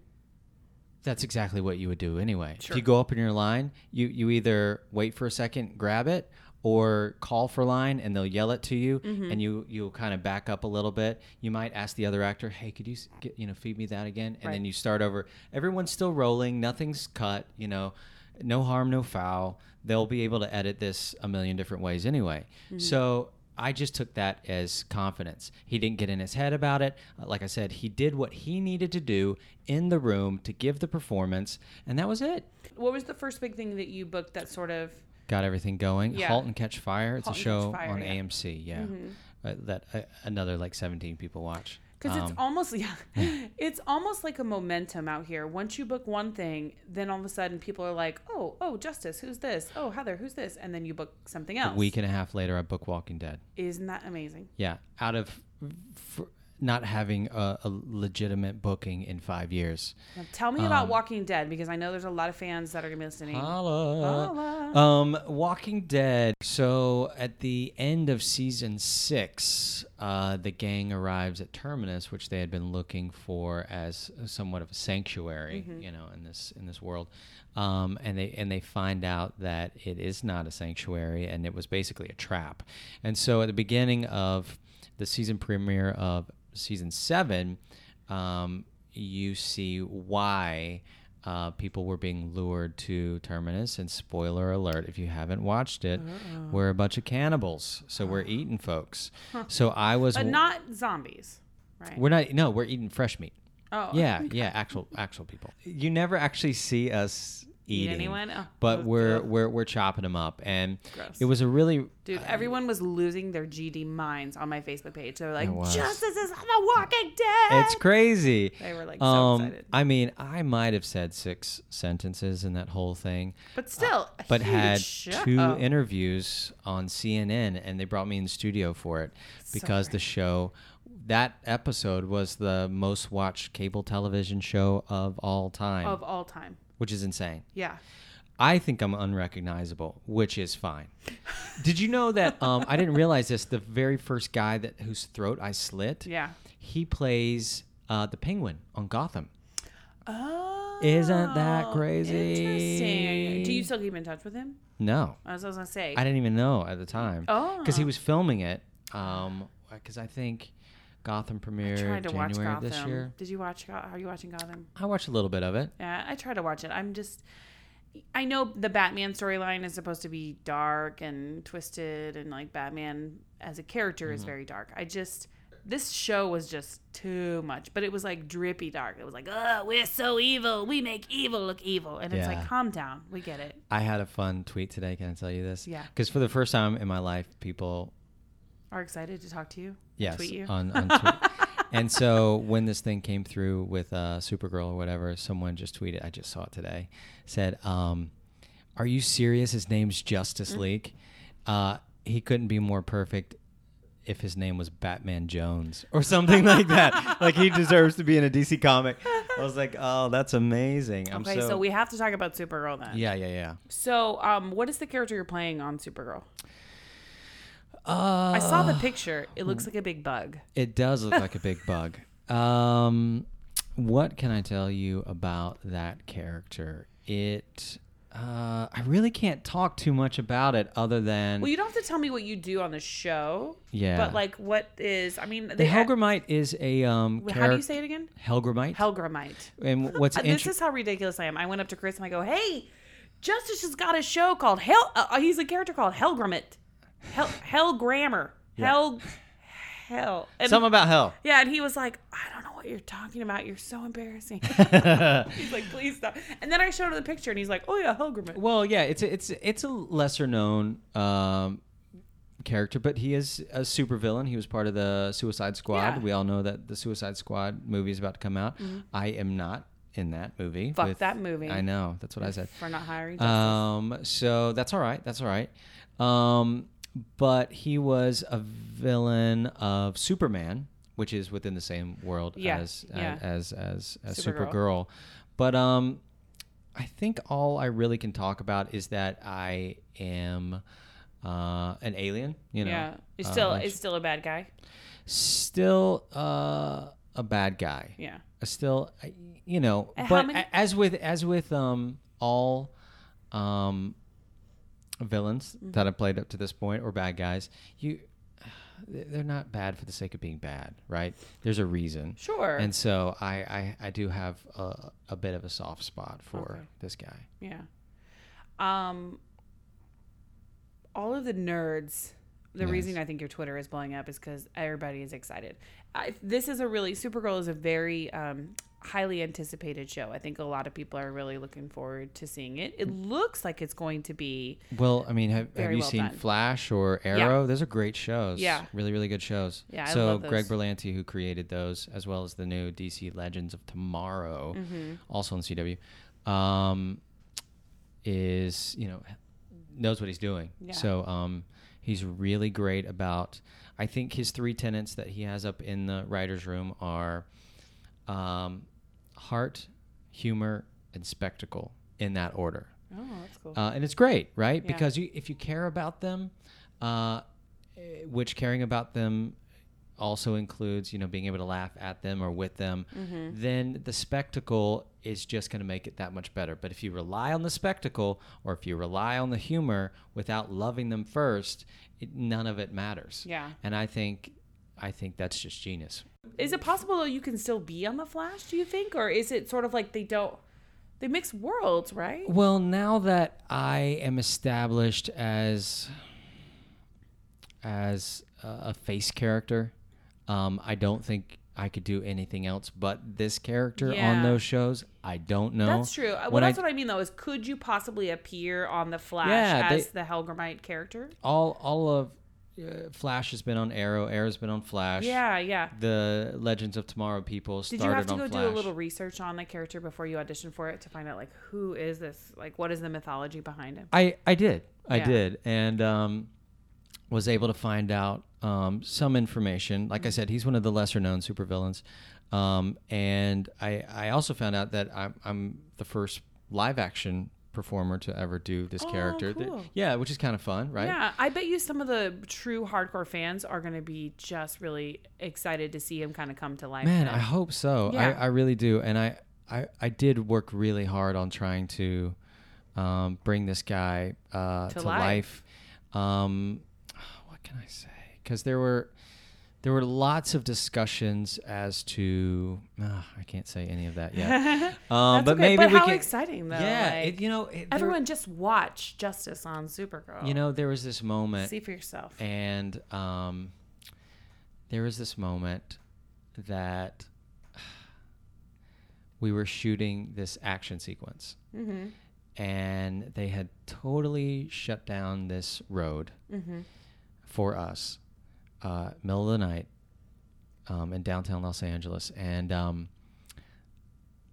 that's exactly what you would do anyway. Sure. If you go up in your line, you you either wait for a second, grab it, or call for line, and they'll yell it to you, mm-hmm. and you you'll kind of back up a little bit. You might ask the other actor, "Hey, could you s- get, you know feed me that again?" And then Right. you start over. Everyone's still rolling. Nothing's cut. You know, no harm, no foul. They'll be able to edit this a million different ways anyway. So I just took that as confidence. He didn't get in his head about it. Uh, Like I said, he did what he needed to do in the room to give the performance, and that was it. What was the first big thing that you booked that sort of Got everything going. Yeah. Halt and Catch Fire. It's Halt a show Fire, on yeah. Mm-hmm. AMC. Yeah, uh, that uh, another like 17 people watch. Because it's Um, almost yeah, it's almost like a momentum out here. Once you book one thing, then all of a sudden people are like, oh, oh, Justice, who's this? Oh, Heather, who's this? And then you book something else. a week and a half later, I book Walking Dead. Isn't that amazing? Yeah, out of f- not having a, a legitimate booking in five years. Now, tell me about Um, Walking Dead because I know there's a lot of fans that are gonna be listening. Holla. Holla. Um, Walking Dead. So at the end of season six, uh, the gang arrives at Terminus, which they had been looking for as somewhat of a sanctuary, you know, in this in this world. Um, and they and they find out that it is not a sanctuary, and it was basically a trap. And so at the beginning of the season premiere of season seven, um, you see why uh, people were being lured to Terminus. And spoiler alert, if you haven't watched it, we're a bunch of cannibals, so we're eating folks. So I was. but not zombies, right? We're not. No, we're eating fresh meat. oh, Yeah, yeah, actual actual people. You never actually see us Eat eating anyone? Oh, but we're we're we're chopping them up, and Gross. it was a really Dude, everyone was losing their GD minds on my Facebook page. They were like. "Justice is on the Walking Dead." it's crazy. They were like so Um, excited, I mean, I might have said six sentences in that whole thing, but still, a but had show. two interviews on CNN, and they brought me in the studio for it because the show, that episode was the most watched cable television show of all time, of all time. Which is insane. Yeah. I think I'm unrecognizable, which is fine. Did you know that? Um, I didn't realize this. The very first guy that whose throat I slit, Yeah. he plays uh, the Penguin on Gotham. Oh. Isn't that crazy? Interesting. Do you still keep in touch with him? No, I was, I was gonna say. I didn't even know at the time. Oh. because he was filming it. Um, because I think Gotham premiered tried to watch January Gotham. this year. Did you watch? Are you watching Gotham? I watched a little bit of it. Yeah, I try to watch it. I'm just. I know the Batman storyline is supposed to be dark and twisted, and like Batman as a character Mm-hmm. is very dark. I just. This show was just too much, but it was like drippy dark. It was like, oh, we're so evil. We make evil look evil. And it's like, calm down. We get it. I had a fun tweet today. Can I tell you this? Yeah. Because for the first time in my life, people Are excited to talk to you? yes Tweet you? on, on tweet. and so when this thing came through with uh, Supergirl or whatever, someone just tweeted. I just saw it today. Said, um, "Are you serious? His name's Justice Mm. League. Uh, he couldn't be more perfect." If his name was Batman Jones or something like that, like he deserves to be in a DC comic. I was like, "Oh, that's amazing!" I'm okay, so, we have to talk about Supergirl then. yeah, yeah, yeah. So, um, what is the character you're playing on Supergirl? Uh, I saw the picture. It looks like a big bug. It does look like a big bug. Um, what can I tell you about that character? It. Uh, I really can't talk too much about it other than Well, you don't have to tell me what you do on the show. Yeah. But like, what is? I mean, the Hellgrammite is a um. How do you say it again? Hellgrammite? Hellgrammite. and what's Uh, this is how ridiculous I am. I went up to Chris and I go, "Hey, Justice has got a show called Hell. Uh, he's a character called Hellgrammite. Hell, Hell Grammar. Hell, Hell. And, Something about hell. yeah, and he was like, "I don't know what you're talking about. You're so embarrassing." he's like, "Please stop." And then I showed him the picture, and he's like, "Oh yeah, Hellgrammite." Well, yeah, it's a, it's it's a lesser known um, character, but he is a supervillain. He was part of the Suicide Squad. Yeah. We all know that the Suicide Squad movie is about to come out. I am not in that movie. Mm-hmm. Fuck that movie. I know. That's what I said. For not hiring Justice. Um, so that's all right. That's all right. Um, but he was a villain of Superman, which is within the same world Yeah, as, yeah. as as as Supergirl. Supergirl. But um, I think all I really can talk about is that I am uh, an alien. You know, yeah, he's uh, still like- he's still a bad guy. still uh, a bad guy Yeah. still you know how but many- as with as with um all um villains Mm-hmm. that i've played up to this point or bad guys you they're not bad for the sake of being bad right there's a reason Sure. and so i i, I do have a, a bit of a soft spot for Okay. this guy Yeah. Um all of the nerds the reason I think your Twitter is blowing up is because everybody is excited. I, this is a really Supergirl is a very um, highly anticipated show. I think a lot of people are really looking forward to seeing it. It looks like it's going to be Well, I mean, have, have you well seen done. Flash or Arrow? Those are great shows. Yeah. Really, really good shows. Yeah, I so Greg. Berlanti, who created those, as well as the new DC Legends of Tomorrow, Mm-hmm. also on CW, um, is you know knows what he's doing. Yeah. So um, he's really great about. I think his three tenants that he has up in the writers' room are um, heart, humor, and spectacle in that order. oh that's cool. Uh, and it's great, right? Yeah. Because you, if you care about them, uh, eh, which caring about them also includes, you know, being able to laugh at them or with them, Mm-hmm. then the spectacle is just going to make it that much better. But if you rely on the spectacle or if you rely on the humor without loving them first, it, none of it matters. Yeah. And I think, I think that's just genius. is it possible that you can still be on the Flash? Do you think, or is it sort of like they don't? They mix worlds, right? Well, now that I am established as as a face character, um, I don't think I could do anything else but this character Yeah. on those shows. I don't know. That's true. Uh, Well, When I- that's what I mean, though. Is could you possibly appear on the Flash Yeah, they- as the Hellgrammite character? all all of uh, Flash has been on Arrow. Arrow's been on Flash. Yeah, yeah. The Legends of Tomorrow people Did started you have to go Flash. do a little research on the character before you auditioned for it to find out like who is this? Like, what is the mythology behind him? I I did. I Yeah. did, and um, was able to find out um, some information. Like I said, he's one of the lesser known supervillains, um, and I I also found out that I'm I'm the first live action performer to ever do this Oh, character. That- cool. yeah, which is kind of fun, right? Yeah, I bet you some of the true hardcore fans are going to be just really excited to see him kind of come to life. Man. I hope so. Yeah. I, I really do. And I, I, I did work really hard on trying to um, bring this guy uh, To to, life. life. Um, what can I say? Because there were there were lots of discussions as to ah, I can't say any of that yet. um, but okay. maybe but we how can. exciting though! yeah, like, it, you know, it, there- everyone just watch Justice on Supergirl. you know, there was this moment see for yourself. and um, there was this moment that we were shooting this action sequence mm-hmm. and they had totally shut down this road Mm-hmm. for us uh, middle of the night um, in downtown los angeles. And um,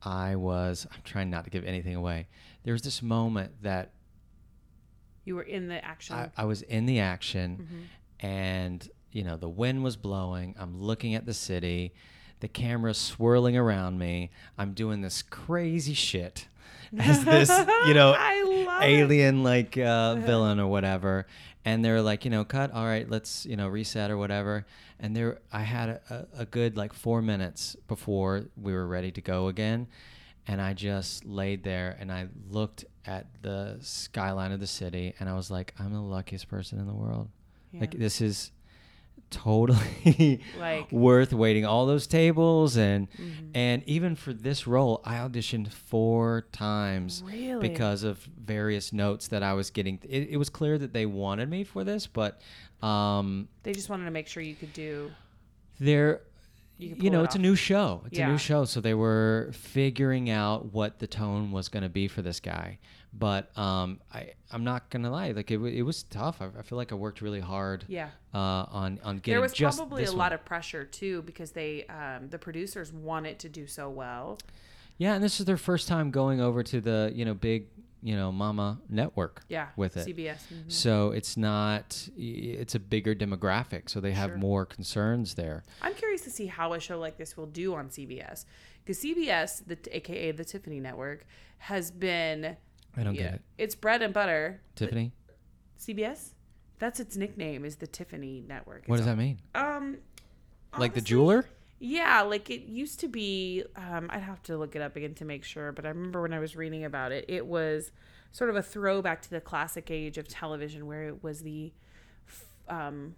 i was i'm trying not to give anything away. There was this moment that You were in the action. I, I was in the action. Mhm. and you know the wind was blowing. I'm looking at the city. The camera's swirling around me. I'm doing this crazy shit as this you know I love it. alien like uh, villain or whatever and they're like you know cut all right let's you know reset or whatever. And there i had a, a, a good like four minutes before we were ready to go again and i just laid there and i looked at the skyline of the city and i was like i'm the luckiest person in the world. Like this is totally Like- worth waiting all those tables and Mhm. and even for this role i auditioned four times Really? because of various notes that i was getting it, it was clear that they wanted me for this but um They just wanted to make sure you could do. there You you, know it it's a new show it's a new show so they were figuring out what the tone was going to be for this guy but um i i'm not gonna lie like it, it was tough I, I feel like i worked really hard Yeah. uh on on getting There was just probably a one. lot of pressure too because they, um, the producers want it to do so well. yeah and this is their first time going over to the you know big you know mama network Yeah. with it CBS. mhm. so it's not it's a bigger demographic so they have Sure. more concerns there I'm curious to see how a show like this will do on CBS because CBS, the AKA the Tiffany Network, has been. I don't yeah, get it It's bread and butter. tiffany CBS. That's its nickname. Is the Tiffany Network. what does that mean Um, like the jeweler Yeah, like it used to be. Um, I'd have to look it up again to make sure, but I remember when I was reading about it, it was sort of a throwback to the classic age of television, where it was the, um,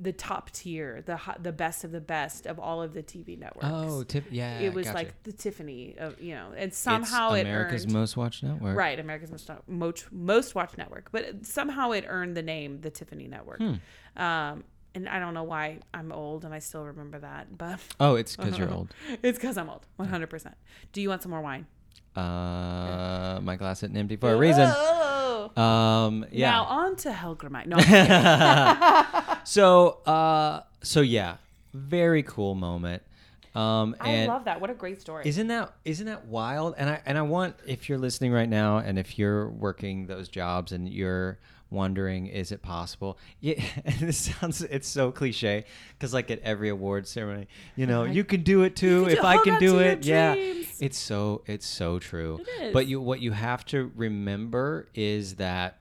the top tier, the the best of the best of all of the TV networks. Oh, tip, yeah. it was gotcha. like the Tiffany of you know, and It's somehow it America's earned most watched network. right America's most most most watched network, but somehow it earned the name the Tiffany Network. Hmm. Um, and I don't know why I'm old and I still remember that, but Oh, it's because you're old. it's because I'm old, 100. percent Do you want some more wine? Uh, my glass isn't empty for a reason. Oh. Um, yeah. Now on to Hellgrammite. No, so, uh, so yeah, very cool moment. Um, I love that. What a great story. Isn't that isn't that wild? And I and I want if you're listening right now, and if you're working those jobs, and you're wondering, is it possible? Yeah, and this sounds it's so cliche because like at every award ceremony, you know, Like, you can do it too if do- I can do it. Yeah, dreams. it's so it's so true. It But you what you have to remember is that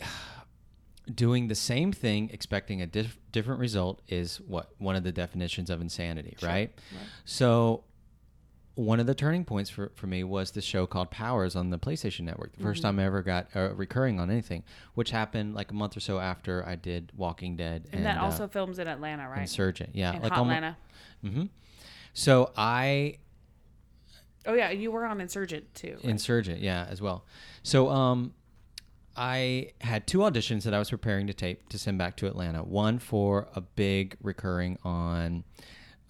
doing the same thing expecting a dif- different result is what one of the definitions of insanity right? so one of the turning points for, for me was the show called powers on the playstation network the 1st Mm-hmm. time i ever got uh, recurring on anything which happened like a month or so after i did walking dead and that uh, also films in Atlanta, right? insurgent yeah in like Hot Atlanta. Mhm. so i Oh yeah, you were on Insurgent too. right? Insurgent, yeah, as well. So um, I had two auditions that I was preparing to tape to send back to Atlanta. One for a big recurring on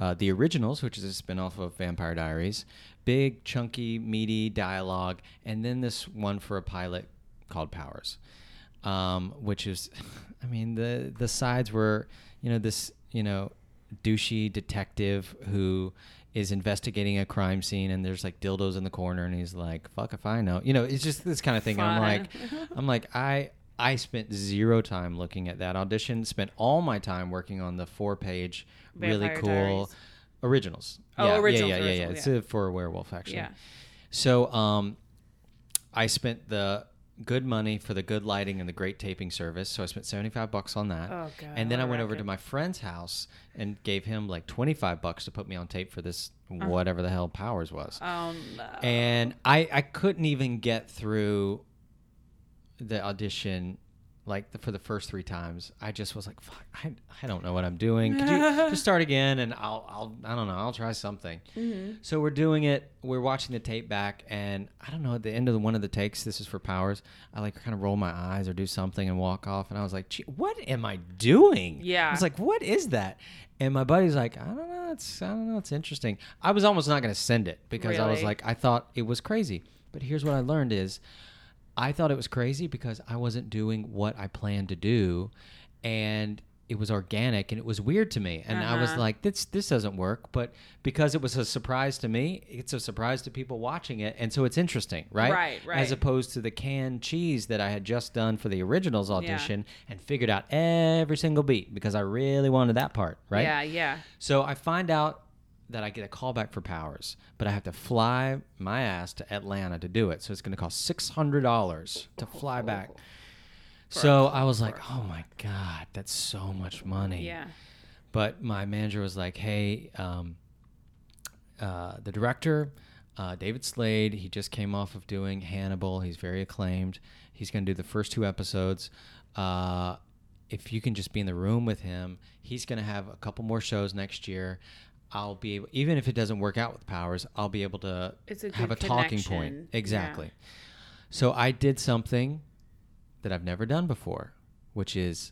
uh, the originals, which is a spinoff of Vampire Diaries, big chunky meaty dialogue, and then this one for a pilot called Powers, um, which is, I mean the the sides were, you know, this you know douchey detective who is investigating a crime scene and there's like dildos in the corner and he's like fuck if i know. You know it's just this kind of thing i'm like i'm like i i spent zero time looking at that audition spent all my time working on the four page really cool Diaries. originals Oh, yeah, originals, yeah yeah yeah, yeah. it's uh, for a werewolf actually Yeah. so um i spent the good money for the good lighting and the great taping service so i spent 75 bucks on that Oh, God, and then I, i a went over to my friend's house and gave him like 25 bucks to put me on tape for this Uh-huh. whatever the hell powers was Oh no. and I I couldn't even get through the audition like the, for the first three times. I just was like, "Fuck, I, I don't know what I'm doing. Could you just start again and I'll I'll I don't know. I'll try something." Mm-hmm. So we're doing it. We're watching the tape back, and I don't know. At the end of the, one of the takes, this is for Powers. I like kind of roll my eyes or do something and walk off, and I was like, "What am I doing?" Yeah. I was like, "What is that?" And my buddy's like, "I don't know. It's I don't know. It's interesting." I was almost not going to send it because I was like, I thought it was crazy. But here's what I learned is I thought it was crazy because I wasn't doing what I planned to do and it was organic and it was weird to me. And I was Uh-huh. like, this this doesn't work. But because it was a surprise to me, it's a surprise to people watching it. And so it's interesting, right? Right, right. As opposed to the canned cheese that I had just done for the originals audition and figured out every single beat because I really wanted that part, right? Yeah, yeah. So I find out that I get a call back for Powers, but I have to fly my ass to Atlanta to do it. So it's going to cost six hundred dollars to fly back. So I was like, "Oh my god, that's so much money." Yeah. But my manager was like, "Hey, um, uh, the director, uh, David Slade, he just came off of doing Hannibal. He's very acclaimed. He's going to do the first two episodes. Uh, if you can just be in the room with him, he's going to have a couple more shows next year. I'll be able, even if it doesn't work out with Powers, I'll be able to a have a talking connection. point. Yeah. Exactly. So I did something that I've never done before, which is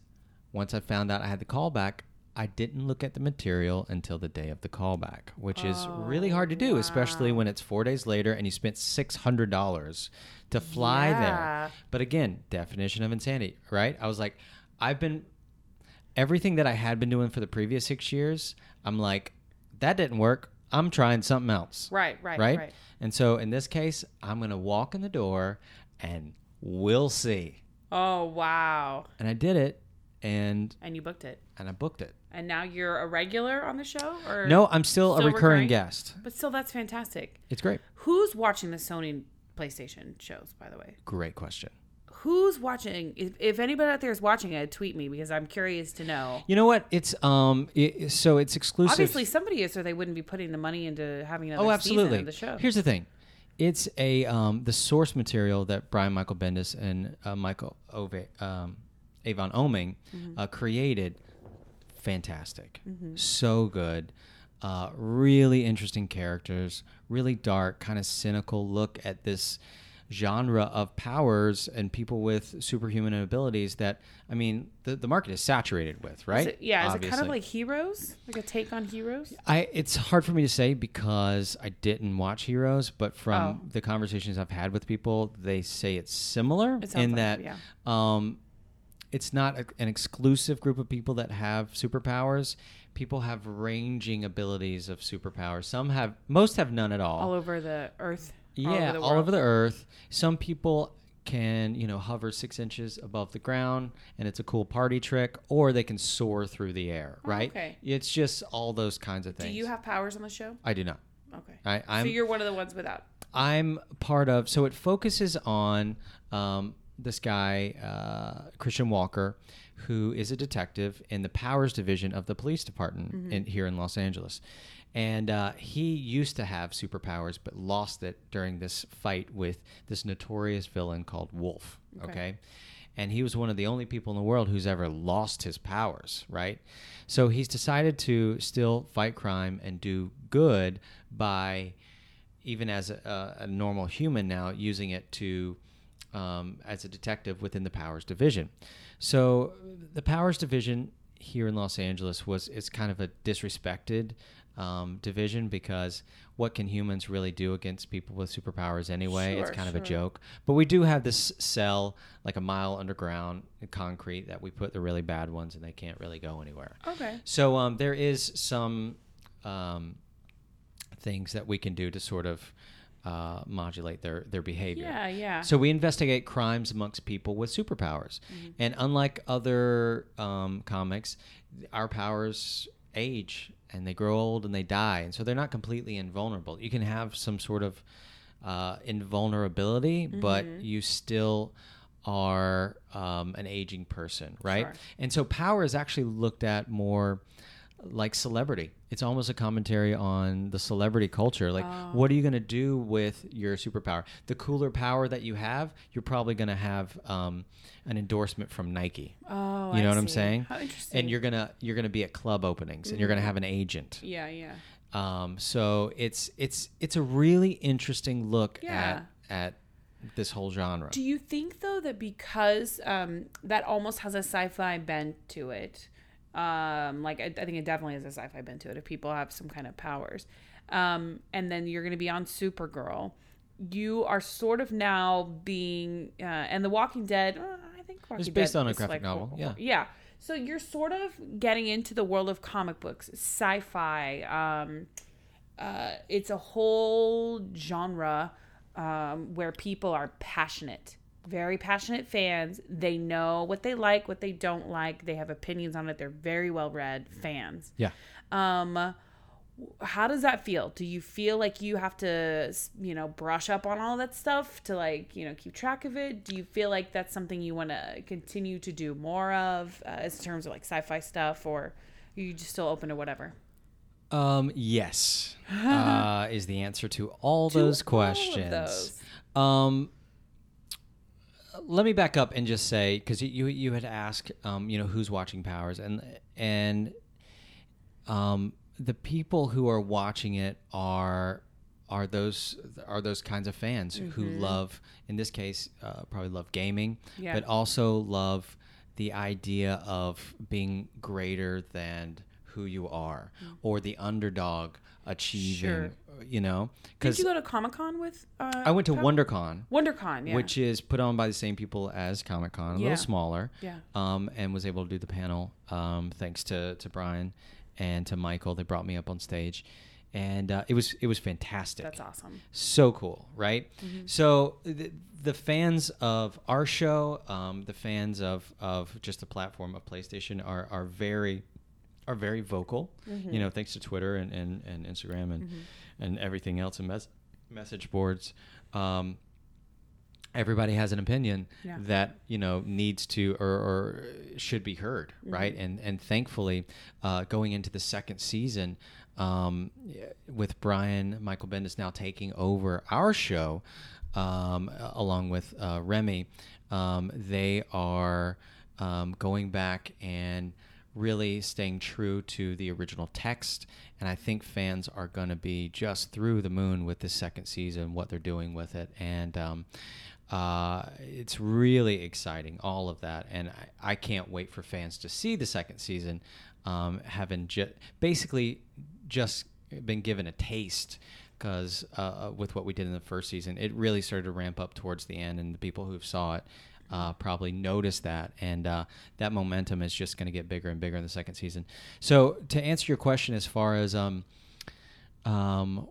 once I found out I had the callback, I didn't look at the material until the day of the callback, which is oh, really hard to do, especially when it's four days later and you spent six hundred dollars to fly Yeah. there. But again, definition of insanity, right? I was like, I've been everything that I had been doing for the previous six years. I'm like, that didn't work. I'm trying something else Right, right, right? right. And so in this case, I'm going to walk in the door and we'll see. Oh wow. And I did it and And you booked it. and I booked it. And now you're a regular on the show or No, I'm still, Still a recurring, recurring? guest. But still that's fantastic. It's great. Who's watching the Sony PlayStation shows, by the way? Great question. Who's watching? If, if anybody out there is watching it, tweet me because I'm curious to know. You know what? It's um it, so it's exclusive. Obviously, somebody is, or they wouldn't be putting the money into having another Oh, season absolutely. of the show. Here's the thing. It's a um the source material that Brian Michael Bendis and uh, Michael Ove um Avon Oeming uh, created, fantastic, so good. Uh, really interesting characters, really dark, kind of cynical look at this genre of powers and people with superhuman abilities that I mean the, the market is saturated with, right? Is it- yeah, is it kind of like Heroes? Like a take on Heroes? I it's hard for me to say because I didn't watch Heroes, but from Oh. the conversations I've had with people, they say it's similar It in like that it, yeah. um, it's not a, an exclusive group of people that have superpowers. People have ranging abilities of superpowers. Some have, most have none at all. All over the earth. All yeah, over the all over the earth. Some people can, you know, hover six inches above the ground, and it's a cool party trick, or they can soar through the air. Right? Oh, okay. It's just all those kinds of things Do you have powers on the show? I do not. Okay. I, I'm so you're one of the ones without. I'm part of. So it focuses on um, this guy uh, Christian Walker, who is a detective in the Powers Division of the police department in, here in Los Angeles, and uh, he used to have superpowers, but lost it during this fight with this notorious villain called Wolf. Okay. okay? and he was one of the only people in the world who's ever lost his powers, right? So he's decided to still fight crime and do good by, even as a, a, normal human now, using it to um, as a detective within the Powers Division. So the Powers Division here in Los Angeles was is kind of a disrespected um, division because what can humans really do against people with superpowers anyway? it's Sure, kind of a joke. But we do have this cell, like a mile underground, in concrete, that we put the really bad ones, and they can't really go anywhere. Okay. So um, there is some um, things that we can do to sort of uh, modulate their their behavior. Yeah, yeah. So we investigate crimes amongst people with superpowers, Mm-hmm. and unlike other um, comics, our powers age and they grow old and they die, and so they're not completely invulnerable. You can have some sort of uh, invulnerability, but Mm-hmm. you still are um, an aging person, right? Sure. And so power is actually looked at more like celebrity. It's almost a commentary on the celebrity culture. Like, Oh. what are you going to do with your superpower? The cooler power that you have, you're probably going to have um, an endorsement from Nike. Oh, you know I what I'm saying? How interesting. And you're gonna you're gonna be at club openings, and you're gonna Mm-hmm. have an agent. Yeah, yeah. Um, so it's it's it's a really interesting look Yeah. at at this whole genre. Do you think though that because um, that almost has a sci-fi bent to it, um, like I, I think it definitely is a sci-fi bent to it. If people have some kind of powers, um, and then you're going to be on Supergirl, you are sort of now being uh, and The Walking Dead. uh, I think Walking It's based Dead on a graphic novel, yeah. yeah. So you're sort of getting into the world of comic books, sci-fi. Um, uh, it's a whole genre um, where people are passionate, very passionate fans. They know what they like, what they don't like. They have opinions on it. They're very well read fans. yeah. Um, how does that feel? Do you feel like you have to, you know, brush up on all that stuff to like, you know, keep track of it? Do you feel like that's something you want to continue to do more of, uh, as terms of like sci-fi stuff, or are you just still open to whatever? Um, yes, uh, is the answer to all To those all questions. those. Um, let me back up and just say because you you had asked, um, you know, who's watching Powers, and and um, the people who are watching it are are those are those kinds of fans who love, in this case, uh, probably love gaming, Yeah. but also love the idea of being greater than who you are or the underdog achieving Sure. you know Did because you go to Comic Con with? Uh, i went to wondercon WonderCon, yeah. which is put on by the same people as Comic Con, a Yeah. little smaller. Yeah. Um, and was able to do the panel um, thanks to, to Brian and to Michael. They brought me up on stage, and uh, it was it was fantastic. That's awesome. So cool, right? Mm-hmm. So the, the fans of our show, um, the fans of of just the platform of PlayStation are are very are very vocal. Mm-hmm. You know, thanks to Twitter and, and, and Instagram and and everything else and mes- message boards. Um, everybody has an opinion Yeah. that you know needs to or, or should be heard, right? And and thankfully, uh, going into the second season. Um, with Brian, Michael Bendis now taking over our show, um, along with uh, Remi, um, they are um, going back and really staying true to the original text. And I think fans are going to be just through the moon with this second season, what they're doing with it. And um, uh, it's really exciting, all of that. And I, I, can't wait for fans to see the second season, um, having ju- basically just been given a taste because uh, with what we did in the first season, it really started to ramp up towards the end, and the people who saw it uh, probably notice that, and uh, that momentum is just going to get bigger and bigger in the second season. So, to answer your question, as far as um, um,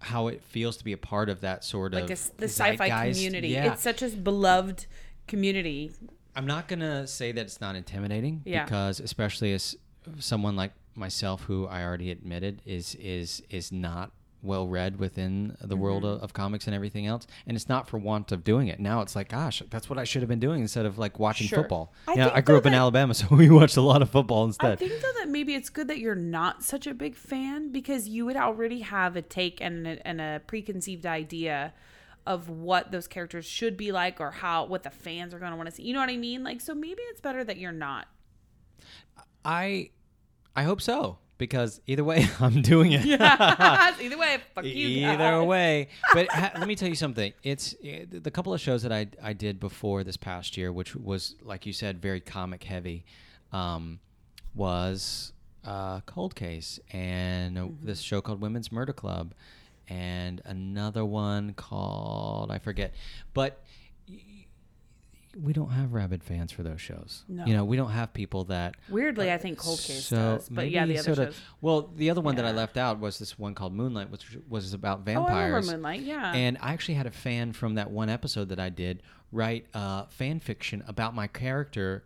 how it feels to be a part of that sort like of a, the sci-fi community, yeah. it's such a beloved community. I'm not gonna say that it's not intimidating Yeah. because especially as someone like myself who I already admitted is is is not well read within the world Mm-hmm. of, of comics and everything else and it's not for want of doing it now it's like gosh that's what i should have been doing instead of like watching Sure. football I yeah, I grew up in alabama so we watched a lot of football instead. I think though that maybe it's good that you're not such a big fan because you would already have a take and a, and a preconceived idea of what those characters should be like or how what the fans are going to want to see. You know what I mean? Like so maybe it's better that you're not. i i hope so because either way i'm doing it Either way, fuck you. Either guys. way, but ha- let me tell you something. It's eh, the couple of shows that I I did before this past year, which was like you said, very comic heavy, um, was uh, Cold Case and uh, this show called Women's Murder Club, and another one called I forget, but. We don't have rabid fans for those shows. No. You know, we don't have people that Weirdly, I think Cold Case so does, but yeah, the other shows. Well, the other one that I left out was this one called Moonlight, which was about Oh, vampires. remember Moonlight. Yeah. And I actually had a fan from that one episode that I did write uh, fan fiction about my character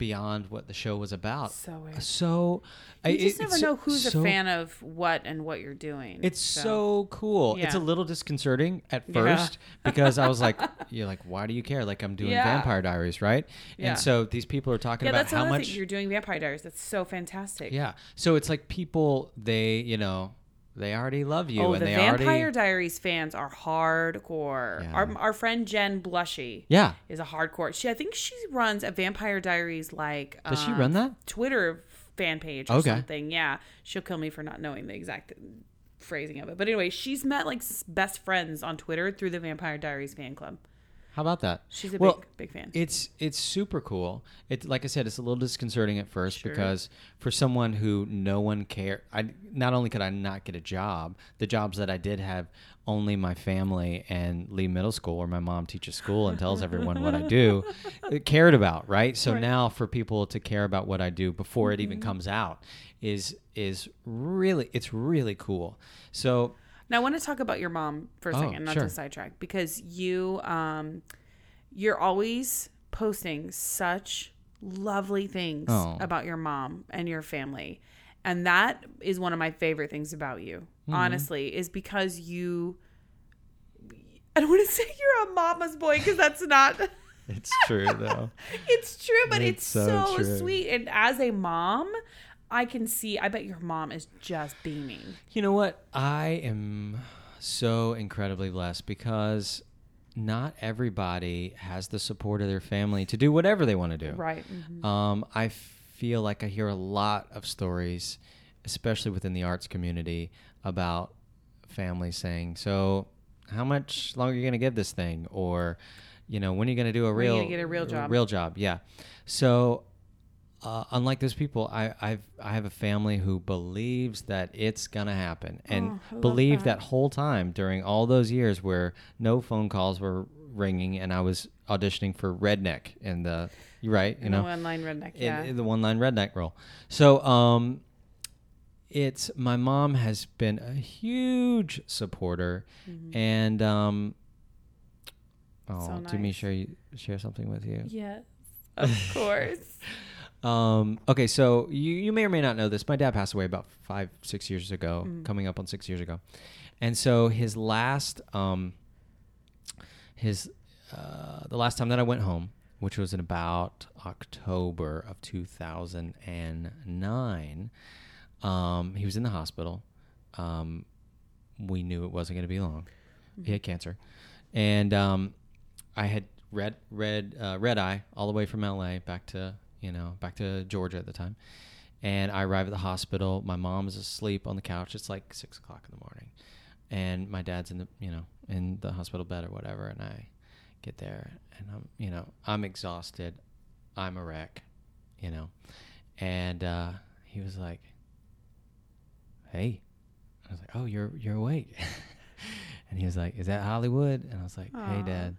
beyond what the show was about. So weird. So I you just it- never know who's so- a fan of what and what you're doing. It's so, cool. It's a little disconcerting at Yeah. first because I was like, "You're like, why do you care? Like I'm doing Yeah. Vampire Diaries, right?" Yeah. And so these people are talking Yeah, about how much. You're doing Vampire Diaries. That's so fantastic. Yeah. So it's like people they, you know, they already love you Oh, and the they Vampire already Diaries fans are hardcore. Yeah. Our, our friend Jen Blushy Yeah. is a hardcore. She, I think she runs a Vampire Diaries like. Does she uh, run that? Twitter fan page or Okay. something? Yeah, she'll kill me for not knowing the exact phrasing of it. But anyway, she's met like best friends on Twitter through the Vampire Diaries fan club. How about that? She's a Well, big big fan. It's it's super cool. It like I said, it's a little disconcerting at first Sure. because for someone who no one care, I not only could I not get a job, the jobs that I did have, only my family and Lee Middle School, where my mom teaches school and tells everyone what I do, cared about. Right. So Right. now for people to care about what I do before it even mm-hmm. comes out is is really it's really cool. So Now, I want to talk about your mom for a Oh, second, not sure. to sidetrack, because you, um, you're always posting such lovely things Oh. about your mom and your family, and that is one of my favorite things about you. Mm-hmm. Honestly, is because you. I don't want to say you're a mama's boy because that's not. it's true though. it's true, but it's, It's so, so sweet. And as a mom, I can see. I bet your mom is just beaming. You know what? I am so incredibly blessed because not everybody has the support of their family to do whatever they want to do. Right. Mhm. Um, I feel like I hear a lot of stories, especially within the arts community, about families saying, "So, how much longer are you going to give this thing?" Or, you know, when are you going to do a When real get a real job? Real job, yeah. So, uh, unlike those people, I I've, I have a family who believes that it's gonna happen and Oh, believed that. that whole time during all those years where no phone calls were ringing and I was auditioning for Redneck in the right you And know the one line redneck. in, Yeah. in the one line redneck role. So um, it's my mom has been a huge supporter, Mm-hmm. and um, oh, So do me share share something with you. Yes, of course. Um, okay, so you, you may or may not know this. My dad passed away about five, six years ago, Mm. coming up on six years ago. And so his last, um, his, uh, the last time that I went home, which was in about October of 2009, um, he was in the hospital. Um, we knew it wasn't going to be long. He had cancer. And um, I had red red uh, red eye all the way from LA back to you know back to Georgia at the time, and I arrive at the hospital. My mom is asleep on the couch. It's like six o'clock in the morning, and my dad's in the you know in the hospital bed or whatever, and I get there and I'm you know I'm exhausted, I'm a wreck, you know, and uh, he was like, "Hey," I was like, "Oh, you're you're awake," and he was like, "Is that Hollywood?" And I was like, "Hey, Dad,"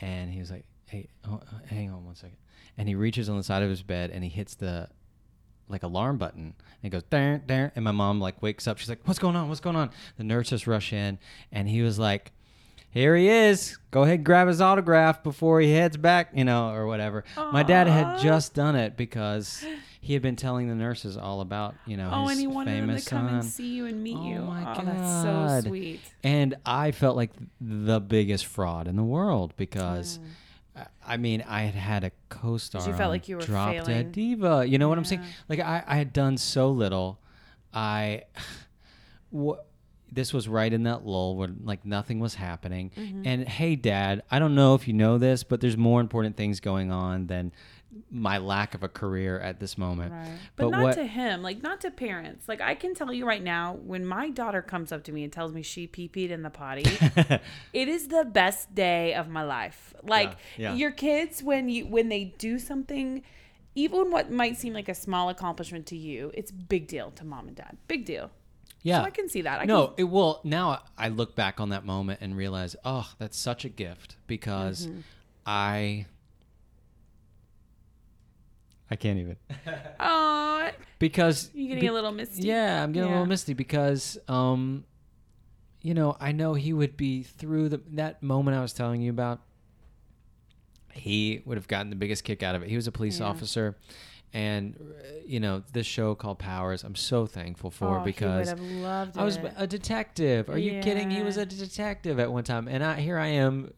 and he was like, "Hey, oh, hang on one second. and he reaches on the side of his bed and he hits the like alarm button. And goes there there and my mom like wakes up. She's like what's going on? What's going on? The nurses rush in and he was like here he is. Go ahead and grab his autograph before he heads back you know or whatever. My dad had just done it because he had been telling the nurses all about you know Oh, his and he wanted them famous to come and see you and meet you. Oh you. my oh, that's so sweet. And I felt like the biggest fraud in the world because, I mean, I had had a co-star. you felt like you were Drop failing. Dead Diva. You know what I'm saying? Like I, I had done so little. I, wha- this was right in that lull where like nothing was happening. Mm-hmm. And hey, Dad, I don't know if you know this, but there's more important things going on than my lack of a career at this moment. Right. But, But not what- to him, like not to parents. Like I can tell you right now, when my daughter comes up to me and tells me she pee peed in the potty, it is the best day of my life. Like Yeah, yeah. your kids when you when they do something even what might seem like a small accomplishment to you, it's big deal to mom and dad. Big deal. Yeah. So I can see that. I no, can, it will. Now I look back on that moment and realize, oh, that's such a gift because Mm-hmm. I. I can't even. oh, because You're getting be- a little misty. Yeah, I'm getting a Yeah. little misty because, um, you know, I know he would be through the that moment I was telling you about. He would have gotten the biggest kick out of it. He was a police Yeah. officer, and uh, you know this show called Powers. I'm so thankful for Oh, because he would have loved I was it. a detective. Are you kidding? He was Yeah. a detective at one time, and I here I am.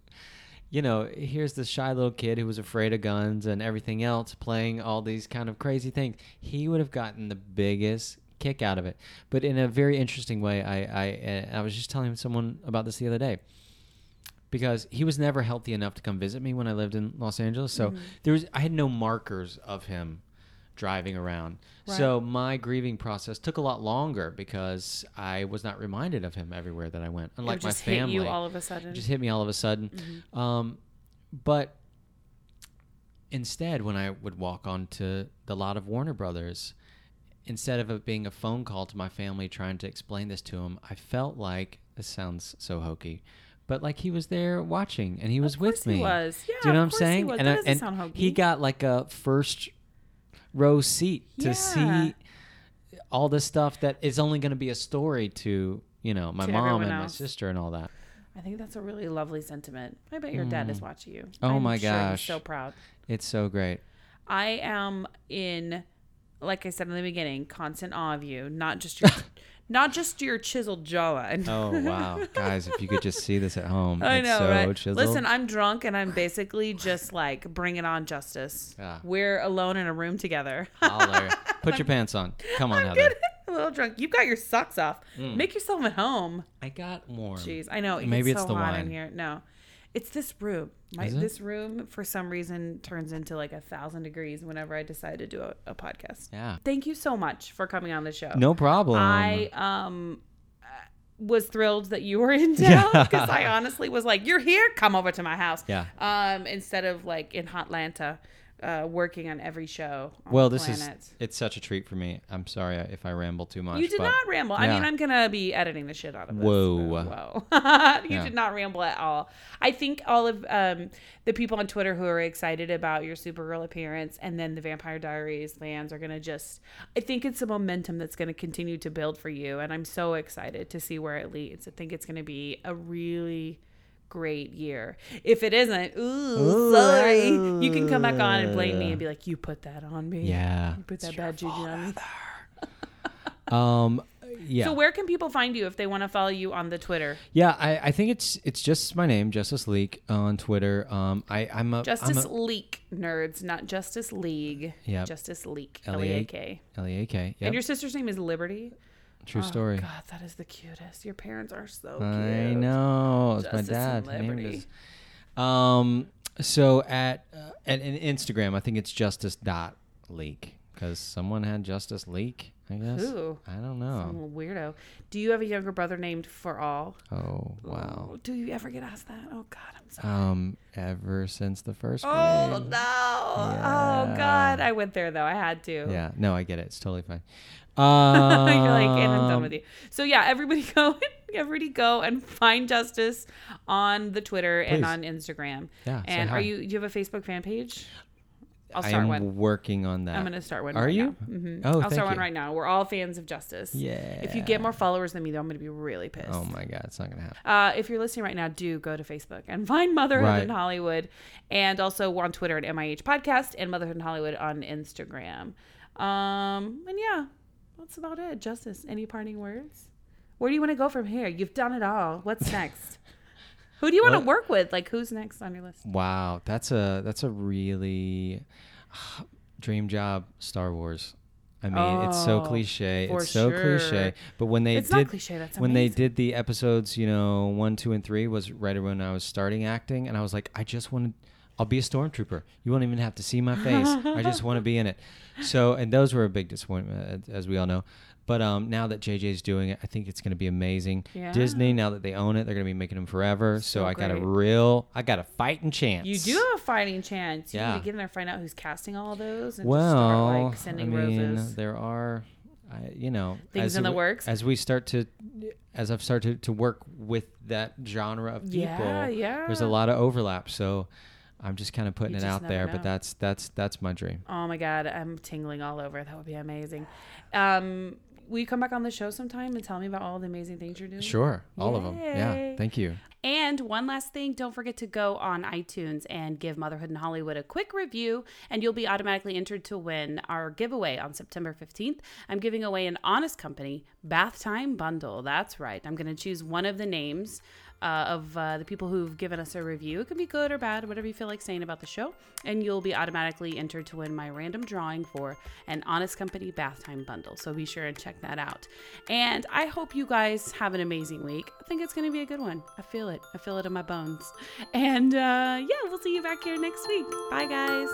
You know, here's this shy little kid who was afraid of guns and everything else, playing all these kind of crazy things. He would have gotten the biggest kick out of it, but in a very interesting way. I I, uh, I was just telling someone about this the other day because he was never healthy enough to come visit me when I lived in Los Angeles. So Mm-hmm. there was I had no markers of him driving around. So my grieving process took a lot longer because I was not reminded of him everywhere that I went. Unlike my just family, hit you all of a sudden. it just hit me all of a sudden. Mm-hmm. Um, but instead, when I would walk onto the lot of Warner Brothers, instead of it being a phone call to my family trying to explain this to him, I felt like this sounds so hokey, but like he was there watching and he was with he was. Yeah, Do you know what I'm course he saying? was. And, I- and he got like a first row seat to Yeah. see all the stuff that is only going to be a story to you know my To mom and my sister and all that. I think that's a really lovely sentiment. I bet your dad is mm. watching you. Oh I'm my sure gosh. so proud. It's so great. I am in, like I said in the beginning, constant awe of you. Not just your, not just your chiseled jawline. Oh wow, guys! If you could just see this at home, I it's know, so right? chiseled. Listen, I'm drunk and I'm basically just like bringing on justice. Yeah. We're alone in a room together. Holler. Put your pants on. Come on, I'm Heather. getting a little drunk. You've got your socks off. Mm. Make yourself at home. I got warm. Jeez, I know. Maybe gets it's so the hot wine. in here. No, it's this room. My, this room, for some reason, turns into like a thousand degrees whenever I decide to do a, a podcast. Yeah. Thank you so much for coming on the show. No problem. I um uh, was thrilled that you were in town because I honestly was like, "You're here, come over to my house." Yeah. Um, instead of like in Hotlanta, uh, working on every show. On well, this is it's such a treat for me. I'm sorry if I ramble too much. You did not ramble. I mean. I'm gonna be editing the shit out of this. Whoa. whoa! you Yeah. did not ramble at all. I think all of um, the people on Twitter who are excited about your Supergirl appearance and then the Vampire Diaries fans are gonna just. I think it's a momentum that's gonna continue to build for you, and I'm so excited to see where it leads. I think it's gonna be a really great year. If it isn't, ooh, sorry. You can come back on and blame me and be like, "You put that on me. Yeah. you put that bad juju on me." Um. Yeah. So where can people find you if they want to follow you on the Twitter? yeah. I, I think it's it's just my name, Justice Leak, on Twitter. Um. I I'm a Justice I'm Leak nerds, not Justice League. Yep. Justice Leak. L E A- A K. a L E A K. Yep. And your sister's name is Liberty. True Oh, story. God, that is the cutest. Your parents are so cute. I know. It's my dad. Named us. Um. So at uh, at Instagram, I think it's justice dot leak because someone had justice leak. I guess. Who? I don't know. a weirdo. Do you have a younger brother named For All? Oh wow. Oh, do you ever get asked that? Oh God, I'm sorry. Um, ever since the first grade. Oh no! Oh God, I went there though. I had to. Yeah. No, I get it. It's totally fine. Um, You're like, and I'm done with you. So yeah, everybody go, everybody go and find Justice on the Twitter and on Instagram. Yeah, And are you? Do you have a Facebook fan page? I'll start am one. working on that. I'm gonna start one. Are right you? Now. hmm Oh, I'll start one right now. We're all fans of Justice. Yeah. If you get more followers than me, though, I'm gonna be really pissed. Oh my God, it's not gonna happen. Uh, if you're listening right now, do go to Facebook and find Motherhood Right. in Hollywood. And also, we're on Twitter at MIH Podcast and Motherhood in Hollywood on Instagram. Um, and yeah, that's about it. Justice, any parting words? Where do you want to go from here? You've done it all. What's next? Who do you want to work with? Like, who's next on your list? Wow, that's a that's a really dream job. Star Wars. I mean, it's so Oh, cliche. It's so sure. cliche. But when they It's did not cliche. That's when they did the episodes, you know, one, two, and three was right when I was starting acting, and I was like, I just want to. I'll be a stormtrooper. You won't even have to see my face. I just want to be in it. So, and those were a big disappointment, as- as we all know. But um, now that JJ's doing it, I think it's going to be amazing. Yeah. Disney, now that they own it, they're going to be making them forever. So, So I got a real, I got a fighting chance. You do have a fighting chance. You Yeah. need to get in there, find out who's casting all those, and well, just start like sending I mean, roses. there are, I, you know, Things as in the we- works? as we start to, as I've started to work with that genre of people. Yeah, yeah. There's a lot of overlap, so I'm just kind of putting You it out there. know. But that's that's that's my dream. Oh my god, I'm tingling all over. That would be amazing. Um, will you come back on the show sometime and tell me about all the amazing things you're doing? Sure, all of them. Yeah, thank you. And one last thing, don't forget to go on iTunes and give Motherhood in Hollywood a quick review, and you'll be automatically entered to win our giveaway on September 15th. I'm giving away an Honest Company Bath Time Bundle. That's right. I'm going to choose one of the names uh, of uh, the people who've given us a review. It can be good or bad, whatever you feel like saying about the show, and you'll be automatically entered to win my random drawing for an Honest Company Bath Time Bundle. So be sure and check that out. And I hope you guys have an amazing week. I think it's going to be a good one. I feel it. I feel it in my bones. And uh, yeah, we'll see you back here next week. Bye, guys.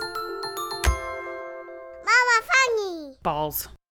Mama Funny. Balls.